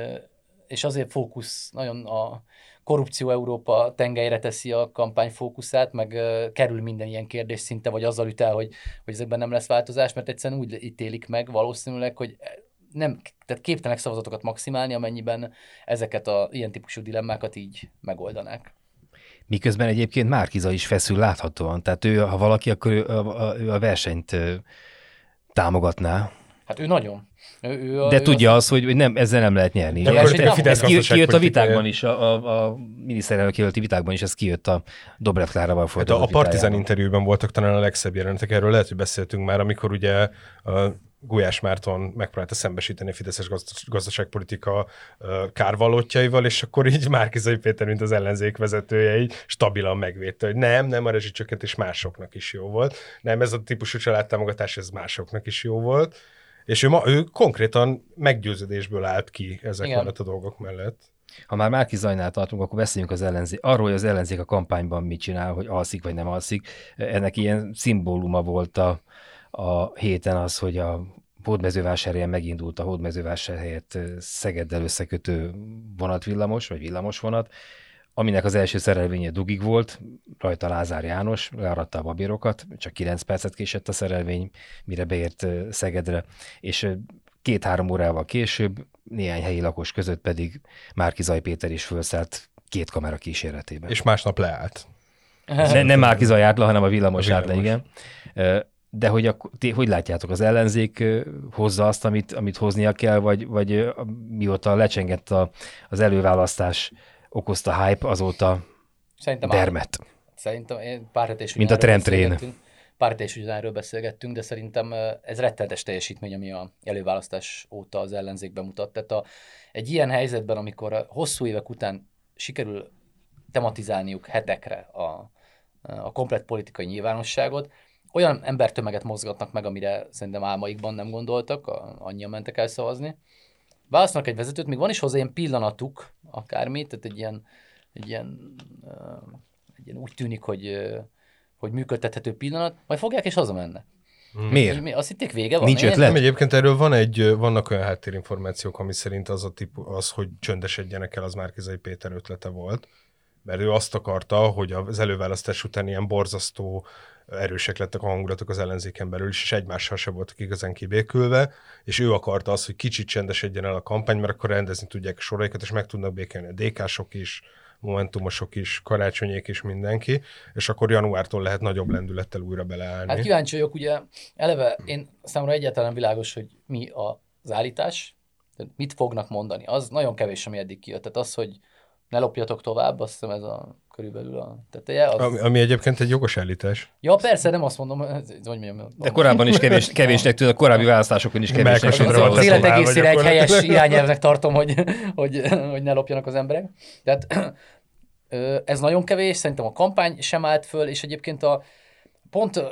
[SPEAKER 4] és azért fókusz nagyon a korrupció Európa tengelyre teszi a kampány fókuszát, meg kerül minden ilyen kérdés szinte, vagy azzal üt el, hogy, hogy ezekben nem lesz változás, mert egyszerűen úgy ítélik meg valószínűleg, hogy nem, tehát képtelenek szavazatokat maximálni, amennyiben ezeket a ilyen típusú dilemmákat így megoldanák.
[SPEAKER 3] Miközben egyébként Márkiza is feszül láthatóan, tehát ő, ha valaki, akkor ő a, ő a versenyt támogatná.
[SPEAKER 4] Hát ő nagyon. Ő, ő
[SPEAKER 3] a, De ő tudja azt, hogy nem, ezzel nem lehet nyerni.
[SPEAKER 2] De ez,
[SPEAKER 3] ez kijött a vitákban is, a, a, a miniszterelnök jelölti vitákban is, ez kijött a Dobrev Klárával
[SPEAKER 2] folytatott hát A Partizán interjúban voltak talán a legszebb jelenetek, erről lehet, hogy beszéltünk már, amikor ugye a Gulyás Márton megpróbálta szembesíteni a Fideszes gazdaságpolitika kárvalótjaival, és akkor így Márkizai Péter, mint az ellenzék vezetője, így stabilan megvédte, hogy nem, nem, a rezsicsökkentés másoknak is jó volt. Nem, ez a típusú családtámogatás, ez másoknak is jó volt és ő, ma, ő konkrétan meggyőződésből állt ki ezek Igen. mellett a dolgok mellett.
[SPEAKER 3] Ha már Márki Zajnál tartunk, akkor beszéljünk az ellenzék. Arról, hogy az ellenzék a kampányban mit csinál, hogy alszik vagy nem alszik. Ennek ilyen szimbóluma volt a, a héten az, hogy a hódmezővásárhelyen megindult a hódmezővásárhelyet Szegeddel összekötő vonatvillamos, vagy villamos vonat, aminek az első szerelvénye dugig volt, rajta Lázár János, learatta a babírokat, csak 9 percet késett a szerelvény, mire beért Szegedre, és két-három órával később néhány helyi lakos között pedig Márki Zaj Péter is felszállt két kamera kíséretében.
[SPEAKER 2] És másnap leállt.
[SPEAKER 3] Ne, nem Márki Zaj járt le, hanem a villamos, a villamos. járt le, igen. De hogy, a, ti, hogy látjátok, az ellenzék hozza azt, amit, amit hoznia kell, vagy, vagy mióta lecsengett a, az előválasztás okozta hype, azóta Szerintem dermet. Áll,
[SPEAKER 4] szerintem én pár is
[SPEAKER 3] Mint a trendtrén.
[SPEAKER 4] Pár is ugyanerről beszélgettünk, de szerintem ez rettenetes teljesítmény, ami a előválasztás óta az ellenzék bemutat. Tehát a, egy ilyen helyzetben, amikor hosszú évek után sikerül tematizálniuk hetekre a, a komplet politikai nyilvánosságot, olyan embertömeget mozgatnak meg, amire szerintem álmaikban nem gondoltak, annyian mentek el szavazni, választanak egy vezetőt, még van is hozzá ilyen pillanatuk, akármi, tehát egy ilyen, egy ilyen, egy ilyen úgy tűnik, hogy, hogy működtethető pillanat, majd fogják és hazamennek.
[SPEAKER 3] Hmm. Miért?
[SPEAKER 4] Mi, azt hitték vége van.
[SPEAKER 3] Nincs ötlet?
[SPEAKER 2] Egyébként erről van egy, vannak olyan háttérinformációk, ami szerint az, a tipu, az hogy csöndesedjenek el, az Márkizai Péter ötlete volt. Mert ő azt akarta, hogy az előválasztás után ilyen borzasztó erősek lettek a hangulatok az ellenzéken belül is, és egymással sem voltak igazán kibékülve, és ő akarta azt, hogy kicsit csendesedjen el a kampány, mert akkor rendezni tudják a soraikat, és meg tudnak békelni a DK-sok is, momentumosok is, karácsonyék is, mindenki, és akkor januártól lehet nagyobb lendülettel újra beleállni.
[SPEAKER 4] Hát kíváncsi vagyok, ugye eleve én számomra egyáltalán világos, hogy mi az állítás, mit fognak mondani. Az nagyon kevés, ami eddig kijött. Tehát az, hogy ne lopjatok tovább, azt hiszem ez a körülbelül a teteje. Az...
[SPEAKER 2] Ami, ami egyébként egy jogos állítás.
[SPEAKER 4] Ja, persze, nem azt mondom, hogy mondjam.
[SPEAKER 3] De korábban is kevés, kevésnek tűnt, a korábbi választásokon is kevésnek
[SPEAKER 4] tűnt. Az, az élet egészére egy helyes irányelvnek tartom, hogy, hogy, hogy ne lopjanak az emberek. Tehát ez nagyon kevés, szerintem a kampány sem állt föl, és egyébként a, pont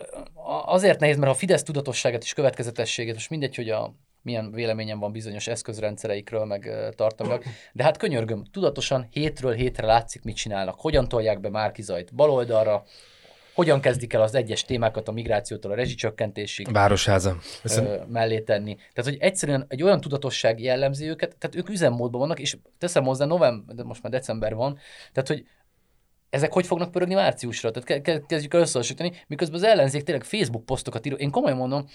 [SPEAKER 4] azért nehéz, mert a Fidesz tudatosságát és következetességét, most mindegy, hogy a milyen véleményem van bizonyos eszközrendszereikről, meg tartalmilag. De hát könyörgöm, tudatosan hétről hétre látszik, mit csinálnak. Hogyan tolják be Márkizajt baloldalra, hogyan kezdik el az egyes témákat a migrációtól a rezsicsökkentésig
[SPEAKER 3] Városháza.
[SPEAKER 4] Ö, mellé tenni. Tehát, hogy egyszerűen egy olyan tudatosság jellemzi őket, tehát ők üzemmódban vannak, és teszem hozzá november, de most már december van, tehát, hogy ezek hogy fognak pörögni márciusra? Tehát kezdjük el összehasonlítani, miközben az ellenzék tényleg Facebook posztokat ír. Én komolyan mondom,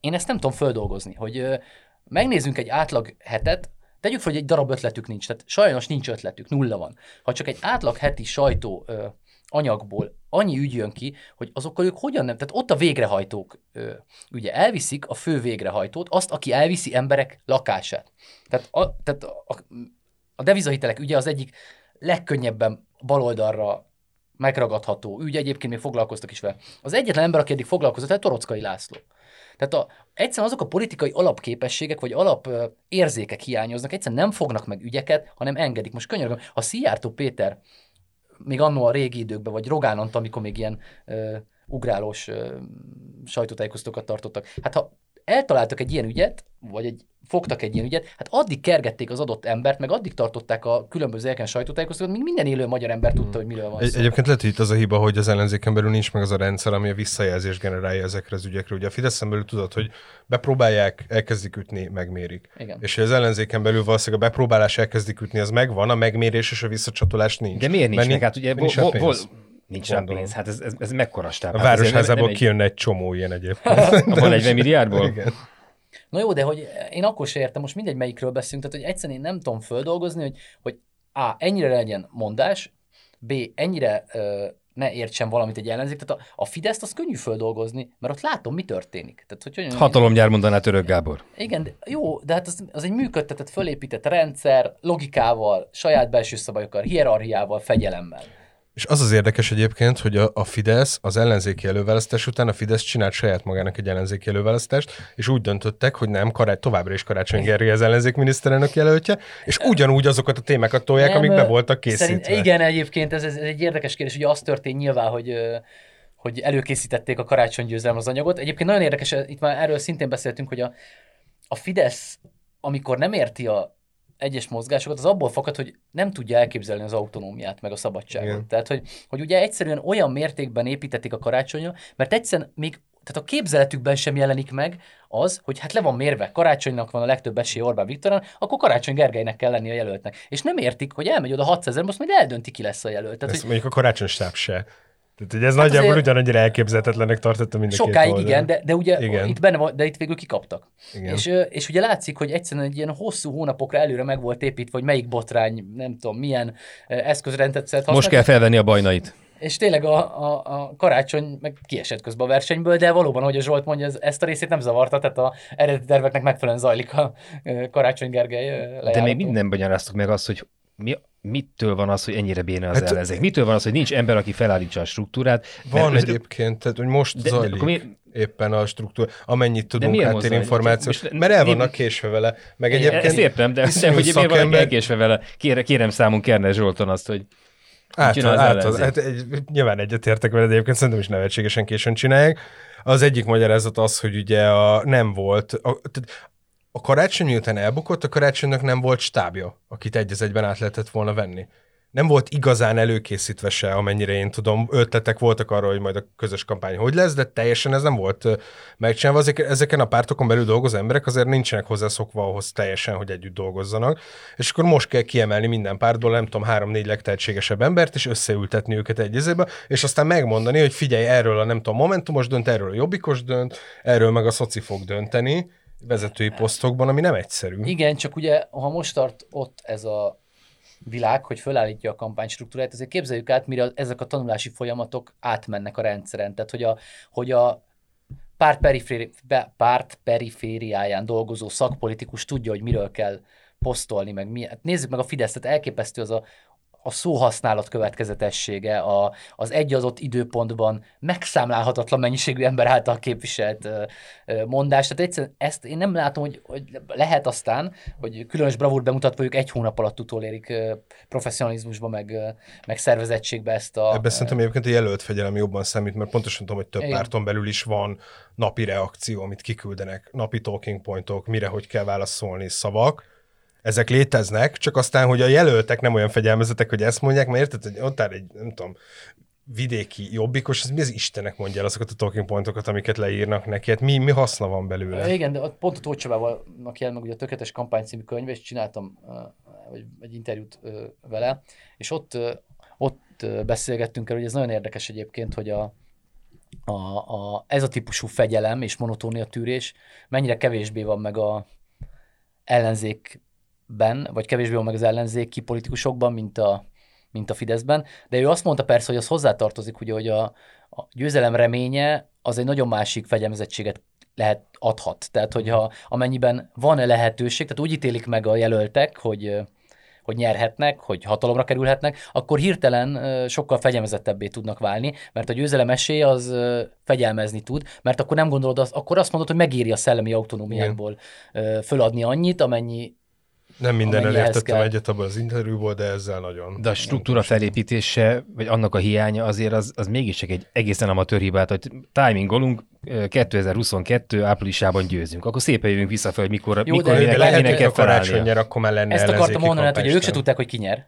[SPEAKER 4] én ezt nem tudom földolgozni, hogy megnézzünk egy átlag hetet, tegyük fel, hogy egy darab ötletük nincs, tehát sajnos nincs ötletük, nulla van. Ha csak egy átlag heti sajtó anyagból annyi ügy jön ki, hogy azokkal ők hogyan nem, tehát ott a végrehajtók ö, ugye elviszik a fő végrehajtót, azt, aki elviszi emberek lakását. Tehát a, tehát a, a devizahitelek ügye az egyik legkönnyebben baloldalra megragadható ügy, egyébként még foglalkoztak is vele. Az egyetlen ember, aki eddig foglalkozott, egy Torockai László. Tehát a, egyszerűen azok a politikai alapképességek vagy alap érzékek hiányoznak, egyszerűen nem fognak meg ügyeket, hanem engedik. Most könyörgöm, ha Szijjártó Péter még annó a régi időkben, vagy Rogán Antal, amikor még ilyen ö, ugrálós ö, sajtótájékoztatókat tartottak. Hát ha eltaláltak egy ilyen ügyet, vagy egy, fogtak egy ilyen ügyet, hát addig kergették az adott embert, meg addig tartották a különböző elken sajtótájékoztatókat, míg minden élő magyar ember tudta, hogy miről van szó.
[SPEAKER 2] Egyébként lehet, hogy itt az a hiba, hogy az ellenzéken belül nincs meg az a rendszer, ami a visszajelzést generálja ezekre az ügyekre. Ugye a Fideszen belül tudod, hogy bepróbálják, elkezdik ütni, megmérik.
[SPEAKER 4] Igen.
[SPEAKER 2] És az ellenzéken belül valószínűleg a bepróbálás elkezdik ütni, az megvan, a megmérés és a visszacsatolás nincs.
[SPEAKER 3] De miért nincs? Mert meg? Hát ugye nincs vo- vo- Nincs rá pénz, hát ez, ez, ez mekkora stáb?
[SPEAKER 2] A hát városházából kijönne egy csomó ilyen egyébként.
[SPEAKER 3] Van 40 milliárdból?
[SPEAKER 2] Igen.
[SPEAKER 4] Na jó, de hogy én akkor se értem, most mindegy melyikről beszélünk, tehát hogy egyszerűen én nem tudom földolgozni, hogy, hogy A. ennyire legyen mondás, B. ennyire ö, ne értsen valamit egy ellenzék. Tehát a, a Fideszt az könnyű földolgozni, mert ott látom, mi történik. Tehát, hogy hogyan,
[SPEAKER 3] Hatalomgyár mondaná Török Gábor.
[SPEAKER 4] Igen, de jó, de hát az, az egy működtetett, fölépített rendszer, logikával, saját belső szabályokkal, hierarchiával, fegyelemmel.
[SPEAKER 2] És az az érdekes egyébként, hogy a, a Fidesz az ellenzéki előválasztás után a Fidesz csinált saját magának egy ellenzéki előválasztást, és úgy döntöttek, hogy nem, karács, továbbra is Karácsony Gergely az ellenzék miniszterelnök jelöltje, és ugyanúgy azokat a témákat tolják,
[SPEAKER 4] Nem,
[SPEAKER 2] amik be voltak készítve.
[SPEAKER 4] Szerint, igen, egyébként ez, ez egy érdekes kérdés, ugye az történt nyilván, hogy hogy előkészítették a karácsonygyőzelem az anyagot. Egyébként nagyon érdekes, itt már erről szintén beszéltünk, hogy a, a Fidesz, amikor nem érti a egyes mozgásokat, az abból fakad, hogy nem tudja elképzelni az autonómiát, meg a szabadságot.
[SPEAKER 2] Igen.
[SPEAKER 4] Tehát, hogy, hogy ugye egyszerűen olyan mértékben építették a karácsonyra, mert egyszerűen még tehát a képzeletükben sem jelenik meg az, hogy hát le van mérve, karácsonynak van a legtöbb esély Orbán Viktoron, akkor Karácsony Gergelynek kell lenni a jelöltnek. És nem értik, hogy elmegy oda 600 ezer, most majd eldönti, ki lesz a jelölt. Tehát,
[SPEAKER 2] Ezt
[SPEAKER 4] hogy
[SPEAKER 2] mondjuk a karácsony stáb se. Tehát, hogy ez
[SPEAKER 4] Hát
[SPEAKER 2] nagyjából
[SPEAKER 4] azért-
[SPEAKER 2] ugyanannyira elképzelhetetlenek tartotta mind a két
[SPEAKER 4] Sokáig
[SPEAKER 2] oldal.
[SPEAKER 4] igen, de, de ugye
[SPEAKER 2] Igen.
[SPEAKER 4] itt benne van, de itt végül kikaptak.
[SPEAKER 2] Igen.
[SPEAKER 4] És, és ugye látszik, hogy egyszerűen egy ilyen hosszú hónapokra előre meg volt építve, hogy melyik botrány, nem tudom, milyen ö, eszközrendet szeret
[SPEAKER 3] Most kell felvenni a bajnait.
[SPEAKER 4] És tényleg a, a, a karácsony meg kiesett közben a versenyből, de valóban, hogy a Zsolt mondja, ez, ezt a részét nem zavarta, tehát a eredeti terveknek megfelelően zajlik a Karácsony Gergely ö,
[SPEAKER 3] De még
[SPEAKER 4] lejárató.
[SPEAKER 3] mind nem magyaráztuk meg azt, hogy mi, mitől van az, hogy ennyire béna az
[SPEAKER 2] Hát-
[SPEAKER 3] hát, ellenzék? Mitől van az, hogy nincs ember, aki felállítsa a struktúrát?
[SPEAKER 2] Van
[SPEAKER 3] Mert-
[SPEAKER 2] egyébként, tehát hogy most
[SPEAKER 3] De- de
[SPEAKER 2] zajlik
[SPEAKER 3] akkor miért-
[SPEAKER 2] éppen a struktúra, amennyit tudunk háttérinformáció, mert el
[SPEAKER 3] mi-
[SPEAKER 2] vannak késve vele, meg
[SPEAKER 3] Egyébként, ezt értem, de, de hogy miért van elkésve vele? Kérem, kérem számunk Kernes Zsolton azt, hogy
[SPEAKER 2] Át,
[SPEAKER 3] csinál az
[SPEAKER 2] át,
[SPEAKER 3] ellenzék?
[SPEAKER 2] hát egy, nyilván egyetértek veled, egyébként szerintem is nevetségesen későn csinálják. Az egyik magyarázat az, hogy ugye a, nem volt, a, tehát a karácsony miután elbukott, a karácsonynak nem volt stábja, akit egy egyben át lehetett volna venni. Nem volt igazán előkészítve se, amennyire én tudom. Ötletek voltak arra, hogy majd a közös kampány hogy lesz, de teljesen ez nem volt megcsinálva. Ezek, ezeken a pártokon belül dolgozó emberek azért nincsenek hozzászokva ahhoz teljesen, hogy együtt dolgozzanak. És akkor most kell kiemelni minden pártból, nem tudom, három-négy legtehetségesebb embert, és összeültetni őket egy és aztán megmondani, hogy figyelj, erről a nem tudom, Momentumos dönt, erről a Jobbikos dönt, erről meg a Szoci fog dönteni vezetői posztokban, ami nem egyszerű.
[SPEAKER 4] Igen, csak ugye, ha most tart ott ez a világ, hogy fölállítja a kampánystruktúrát, azért képzeljük át, mire ezek a tanulási folyamatok átmennek a rendszeren. Tehát, hogy a, hogy a párt, periféri, párt perifériáján dolgozó szakpolitikus tudja, hogy miről kell posztolni, meg mi. Hát nézzük meg a Fidesz, tehát elképesztő az a, a szóhasználat következetessége, a, az egy adott időpontban megszámlálhatatlan mennyiségű ember által képviselt mondás. Tehát egyszerűen ezt én nem látom, hogy, hogy lehet aztán, hogy különös bravúr bemutatva ők egy hónap alatt utolérik professzionalizmusba, meg, meg szervezettségbe ezt a...
[SPEAKER 2] Ebben szerintem egyébként a jelölt fegyelem jobban számít, mert pontosan tudom, hogy több
[SPEAKER 4] Igen.
[SPEAKER 2] párton belül is van napi reakció, amit kiküldenek, napi talking pointok, mire hogy kell válaszolni, szavak. Ezek léteznek, csak aztán, hogy a jelöltek nem olyan fegyelmezetek, hogy ezt mondják, mert érted, hogy ott áll egy, nem tudom, vidéki jobbikos, ez mi az Istenek mondja el azokat a talking pointokat, amiket leírnak neki, hát mi, mi haszna van belőle?
[SPEAKER 4] Igen, de pont a Tóth Csabával jelent meg ugye a Tökéletes Kampány című könyve, és csináltam vagy egy interjút vele, és ott, ott beszélgettünk el, hogy ez nagyon érdekes egyébként, hogy a, a, a, ez a típusú fegyelem és monotónia tűrés mennyire kevésbé van meg a ellenzékben, vagy kevésbé van meg az ellenzéki politikusokban, mint a, mint a Fideszben, de ő azt mondta persze, hogy az hozzátartozik, ugye, hogy a, a győzelem reménye az egy nagyon másik fegyelmezettséget lehet, adhat. Tehát, hogyha amennyiben van-e lehetőség, tehát úgy ítélik meg a jelöltek, hogy hogy nyerhetnek, hogy hatalomra kerülhetnek, akkor hirtelen sokkal fegyelmezettebbé tudnak válni, mert a győzelem esélye az fegyelmezni tud, mert akkor nem gondolod, azt, akkor azt mondod, hogy megéri a szellemi autonómiákból ö, föladni annyit, amennyi
[SPEAKER 2] Nem minden elértettem
[SPEAKER 4] kell.
[SPEAKER 2] egyet abban az interjúból, de ezzel nagyon.
[SPEAKER 3] De a struktúra felépítése, vagy annak a hiánya azért az, az mégiscsak egy egészen amatőr hibát, hogy timingolunk, ö, 2022 áprilisában győzünk. Akkor szépen jövünk vissza fel, hogy mikor,
[SPEAKER 4] Jó,
[SPEAKER 3] mikor
[SPEAKER 4] de-
[SPEAKER 3] minek,
[SPEAKER 2] de lehet,
[SPEAKER 3] minek
[SPEAKER 2] hogy a karácsony nyer, akkor már lenne
[SPEAKER 4] Ezt akartam mondani, hát, hogy ők se tudták, hogy ki nyer.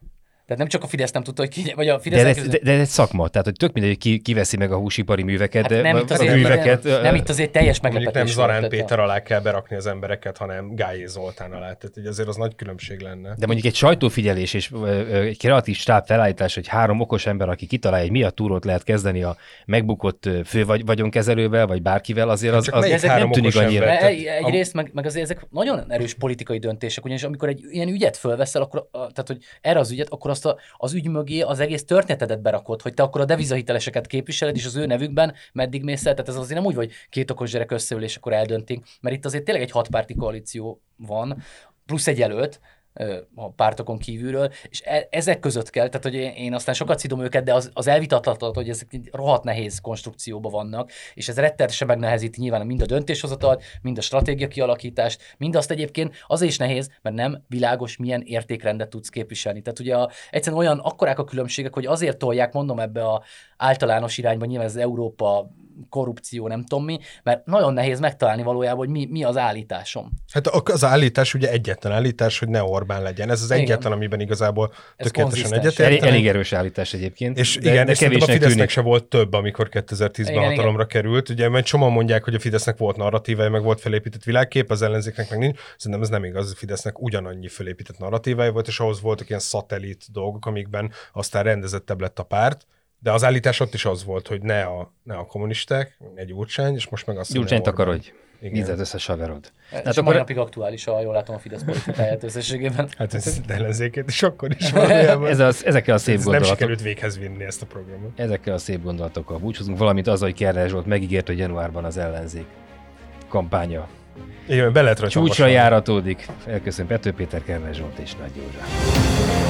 [SPEAKER 4] Tehát nem csak a Fidesz nem tudta, hogy ki, vagy a
[SPEAKER 3] De,
[SPEAKER 4] Fidesz
[SPEAKER 3] ez, de, de ez egy szakma, tehát hogy tök mindegy, hogy ki, ki veszi meg a húsipari műveket,
[SPEAKER 4] hát
[SPEAKER 3] de,
[SPEAKER 4] nem, itt azért,
[SPEAKER 3] műveket.
[SPEAKER 4] nem, nem, itt azért teljes meglepetés
[SPEAKER 2] nem Zarán
[SPEAKER 4] volt,
[SPEAKER 2] Péter alá kell berakni az embereket, hanem Gályé Zoltán alá. Tehát így azért az nagy különbség lenne.
[SPEAKER 3] De mondjuk egy sajtófigyelés és egy kreatív stáb felállítás, hogy három okos ember, aki kitalálja, hogy mi a túrót lehet kezdeni a megbukott fő vagy, vagyonkezelővel, vagy bárkivel, azért az, az
[SPEAKER 2] három
[SPEAKER 3] nem tűnik annyira.
[SPEAKER 2] ember?
[SPEAKER 4] Egy, egyrészt, meg, meg azért ezek nagyon erős politikai döntések, ugyanis amikor egy ilyen ügyet fölveszel, akkor, tehát hogy erre az ügyet, akkor azt a, az ügy mögé az egész történetedet berakod, hogy te akkor a devizahiteleseket képviseled, és az ő nevükben meddig mész el. Tehát ez azért nem úgy, hogy két okos gyerek összeül, és akkor eldöntik, mert itt azért tényleg egy hatpárti koalíció van, plusz egy jelölt, a pártokon kívülről, és e- ezek között kell, tehát hogy én- aztán sokat szidom őket, de az, az elvitathatatlan, hogy ezek rohadt nehéz konstrukcióban vannak, és ez rettenetesen megnehezíti nyilván mind a döntéshozatalt, mind a stratégia kialakítást, mind azt egyébként azért is nehéz, mert nem világos, milyen értékrendet tudsz képviselni. Tehát ugye a, egyszerűen olyan akkorák a különbségek, hogy azért tolják, mondom ebbe a általános irányba, nyilván ez Európa korrupció, nem tudom mi, mert nagyon nehéz megtalálni valójában, hogy mi, mi az állításom.
[SPEAKER 2] Hát az állítás ugye egyetlen állítás, hogy ne Orbán legyen. Ez az
[SPEAKER 4] Igen.
[SPEAKER 2] egyetlen, amiben igazából
[SPEAKER 4] Ez
[SPEAKER 2] tökéletesen egyetértenek.
[SPEAKER 3] elég erős állítás egyébként.
[SPEAKER 2] És
[SPEAKER 3] de,
[SPEAKER 2] igen,
[SPEAKER 3] de
[SPEAKER 2] és a Fidesznek
[SPEAKER 3] tűnik.
[SPEAKER 2] se volt több, amikor 2010-ben
[SPEAKER 4] Igen,
[SPEAKER 2] hatalomra került. Ugye, mert sokan mondják, hogy a Fidesznek volt narratívája, meg volt felépített világkép, az ellenzéknek meg nincs. Szerintem ez nem igaz, a Fidesznek ugyanannyi felépített narratívája volt, és ahhoz voltak ilyen szatellit dolgok, amikben aztán rendezettebb lett a párt. De az állítás ott is az volt, hogy ne a, ne a kommunisták, egy Gyurcsány, és most meg azt mondja,
[SPEAKER 3] Gyurcsányt akarodj.
[SPEAKER 2] Igen.
[SPEAKER 3] Nézed össze saverod.
[SPEAKER 4] Hát és a mai
[SPEAKER 3] akkor
[SPEAKER 4] napig aktuális, ha jól látom a Fidesz politikáját összességében.
[SPEAKER 2] Hát ez ellenzékét is akkor is valójában.
[SPEAKER 3] ez az, ezekkel a szép
[SPEAKER 2] ez nem
[SPEAKER 3] gondolatok,
[SPEAKER 2] sikerült véghez vinni ezt a programot.
[SPEAKER 3] ezekkel a szép gondolatokkal búcsúzunk, valamint az, hogy Kerre Zsolt megígért, hogy januárban az ellenzék kampánya
[SPEAKER 2] Igen, be lehet
[SPEAKER 3] csúcsra járatódik. Elköszön Pető Péter, Kerle Zsolt és Nagy József.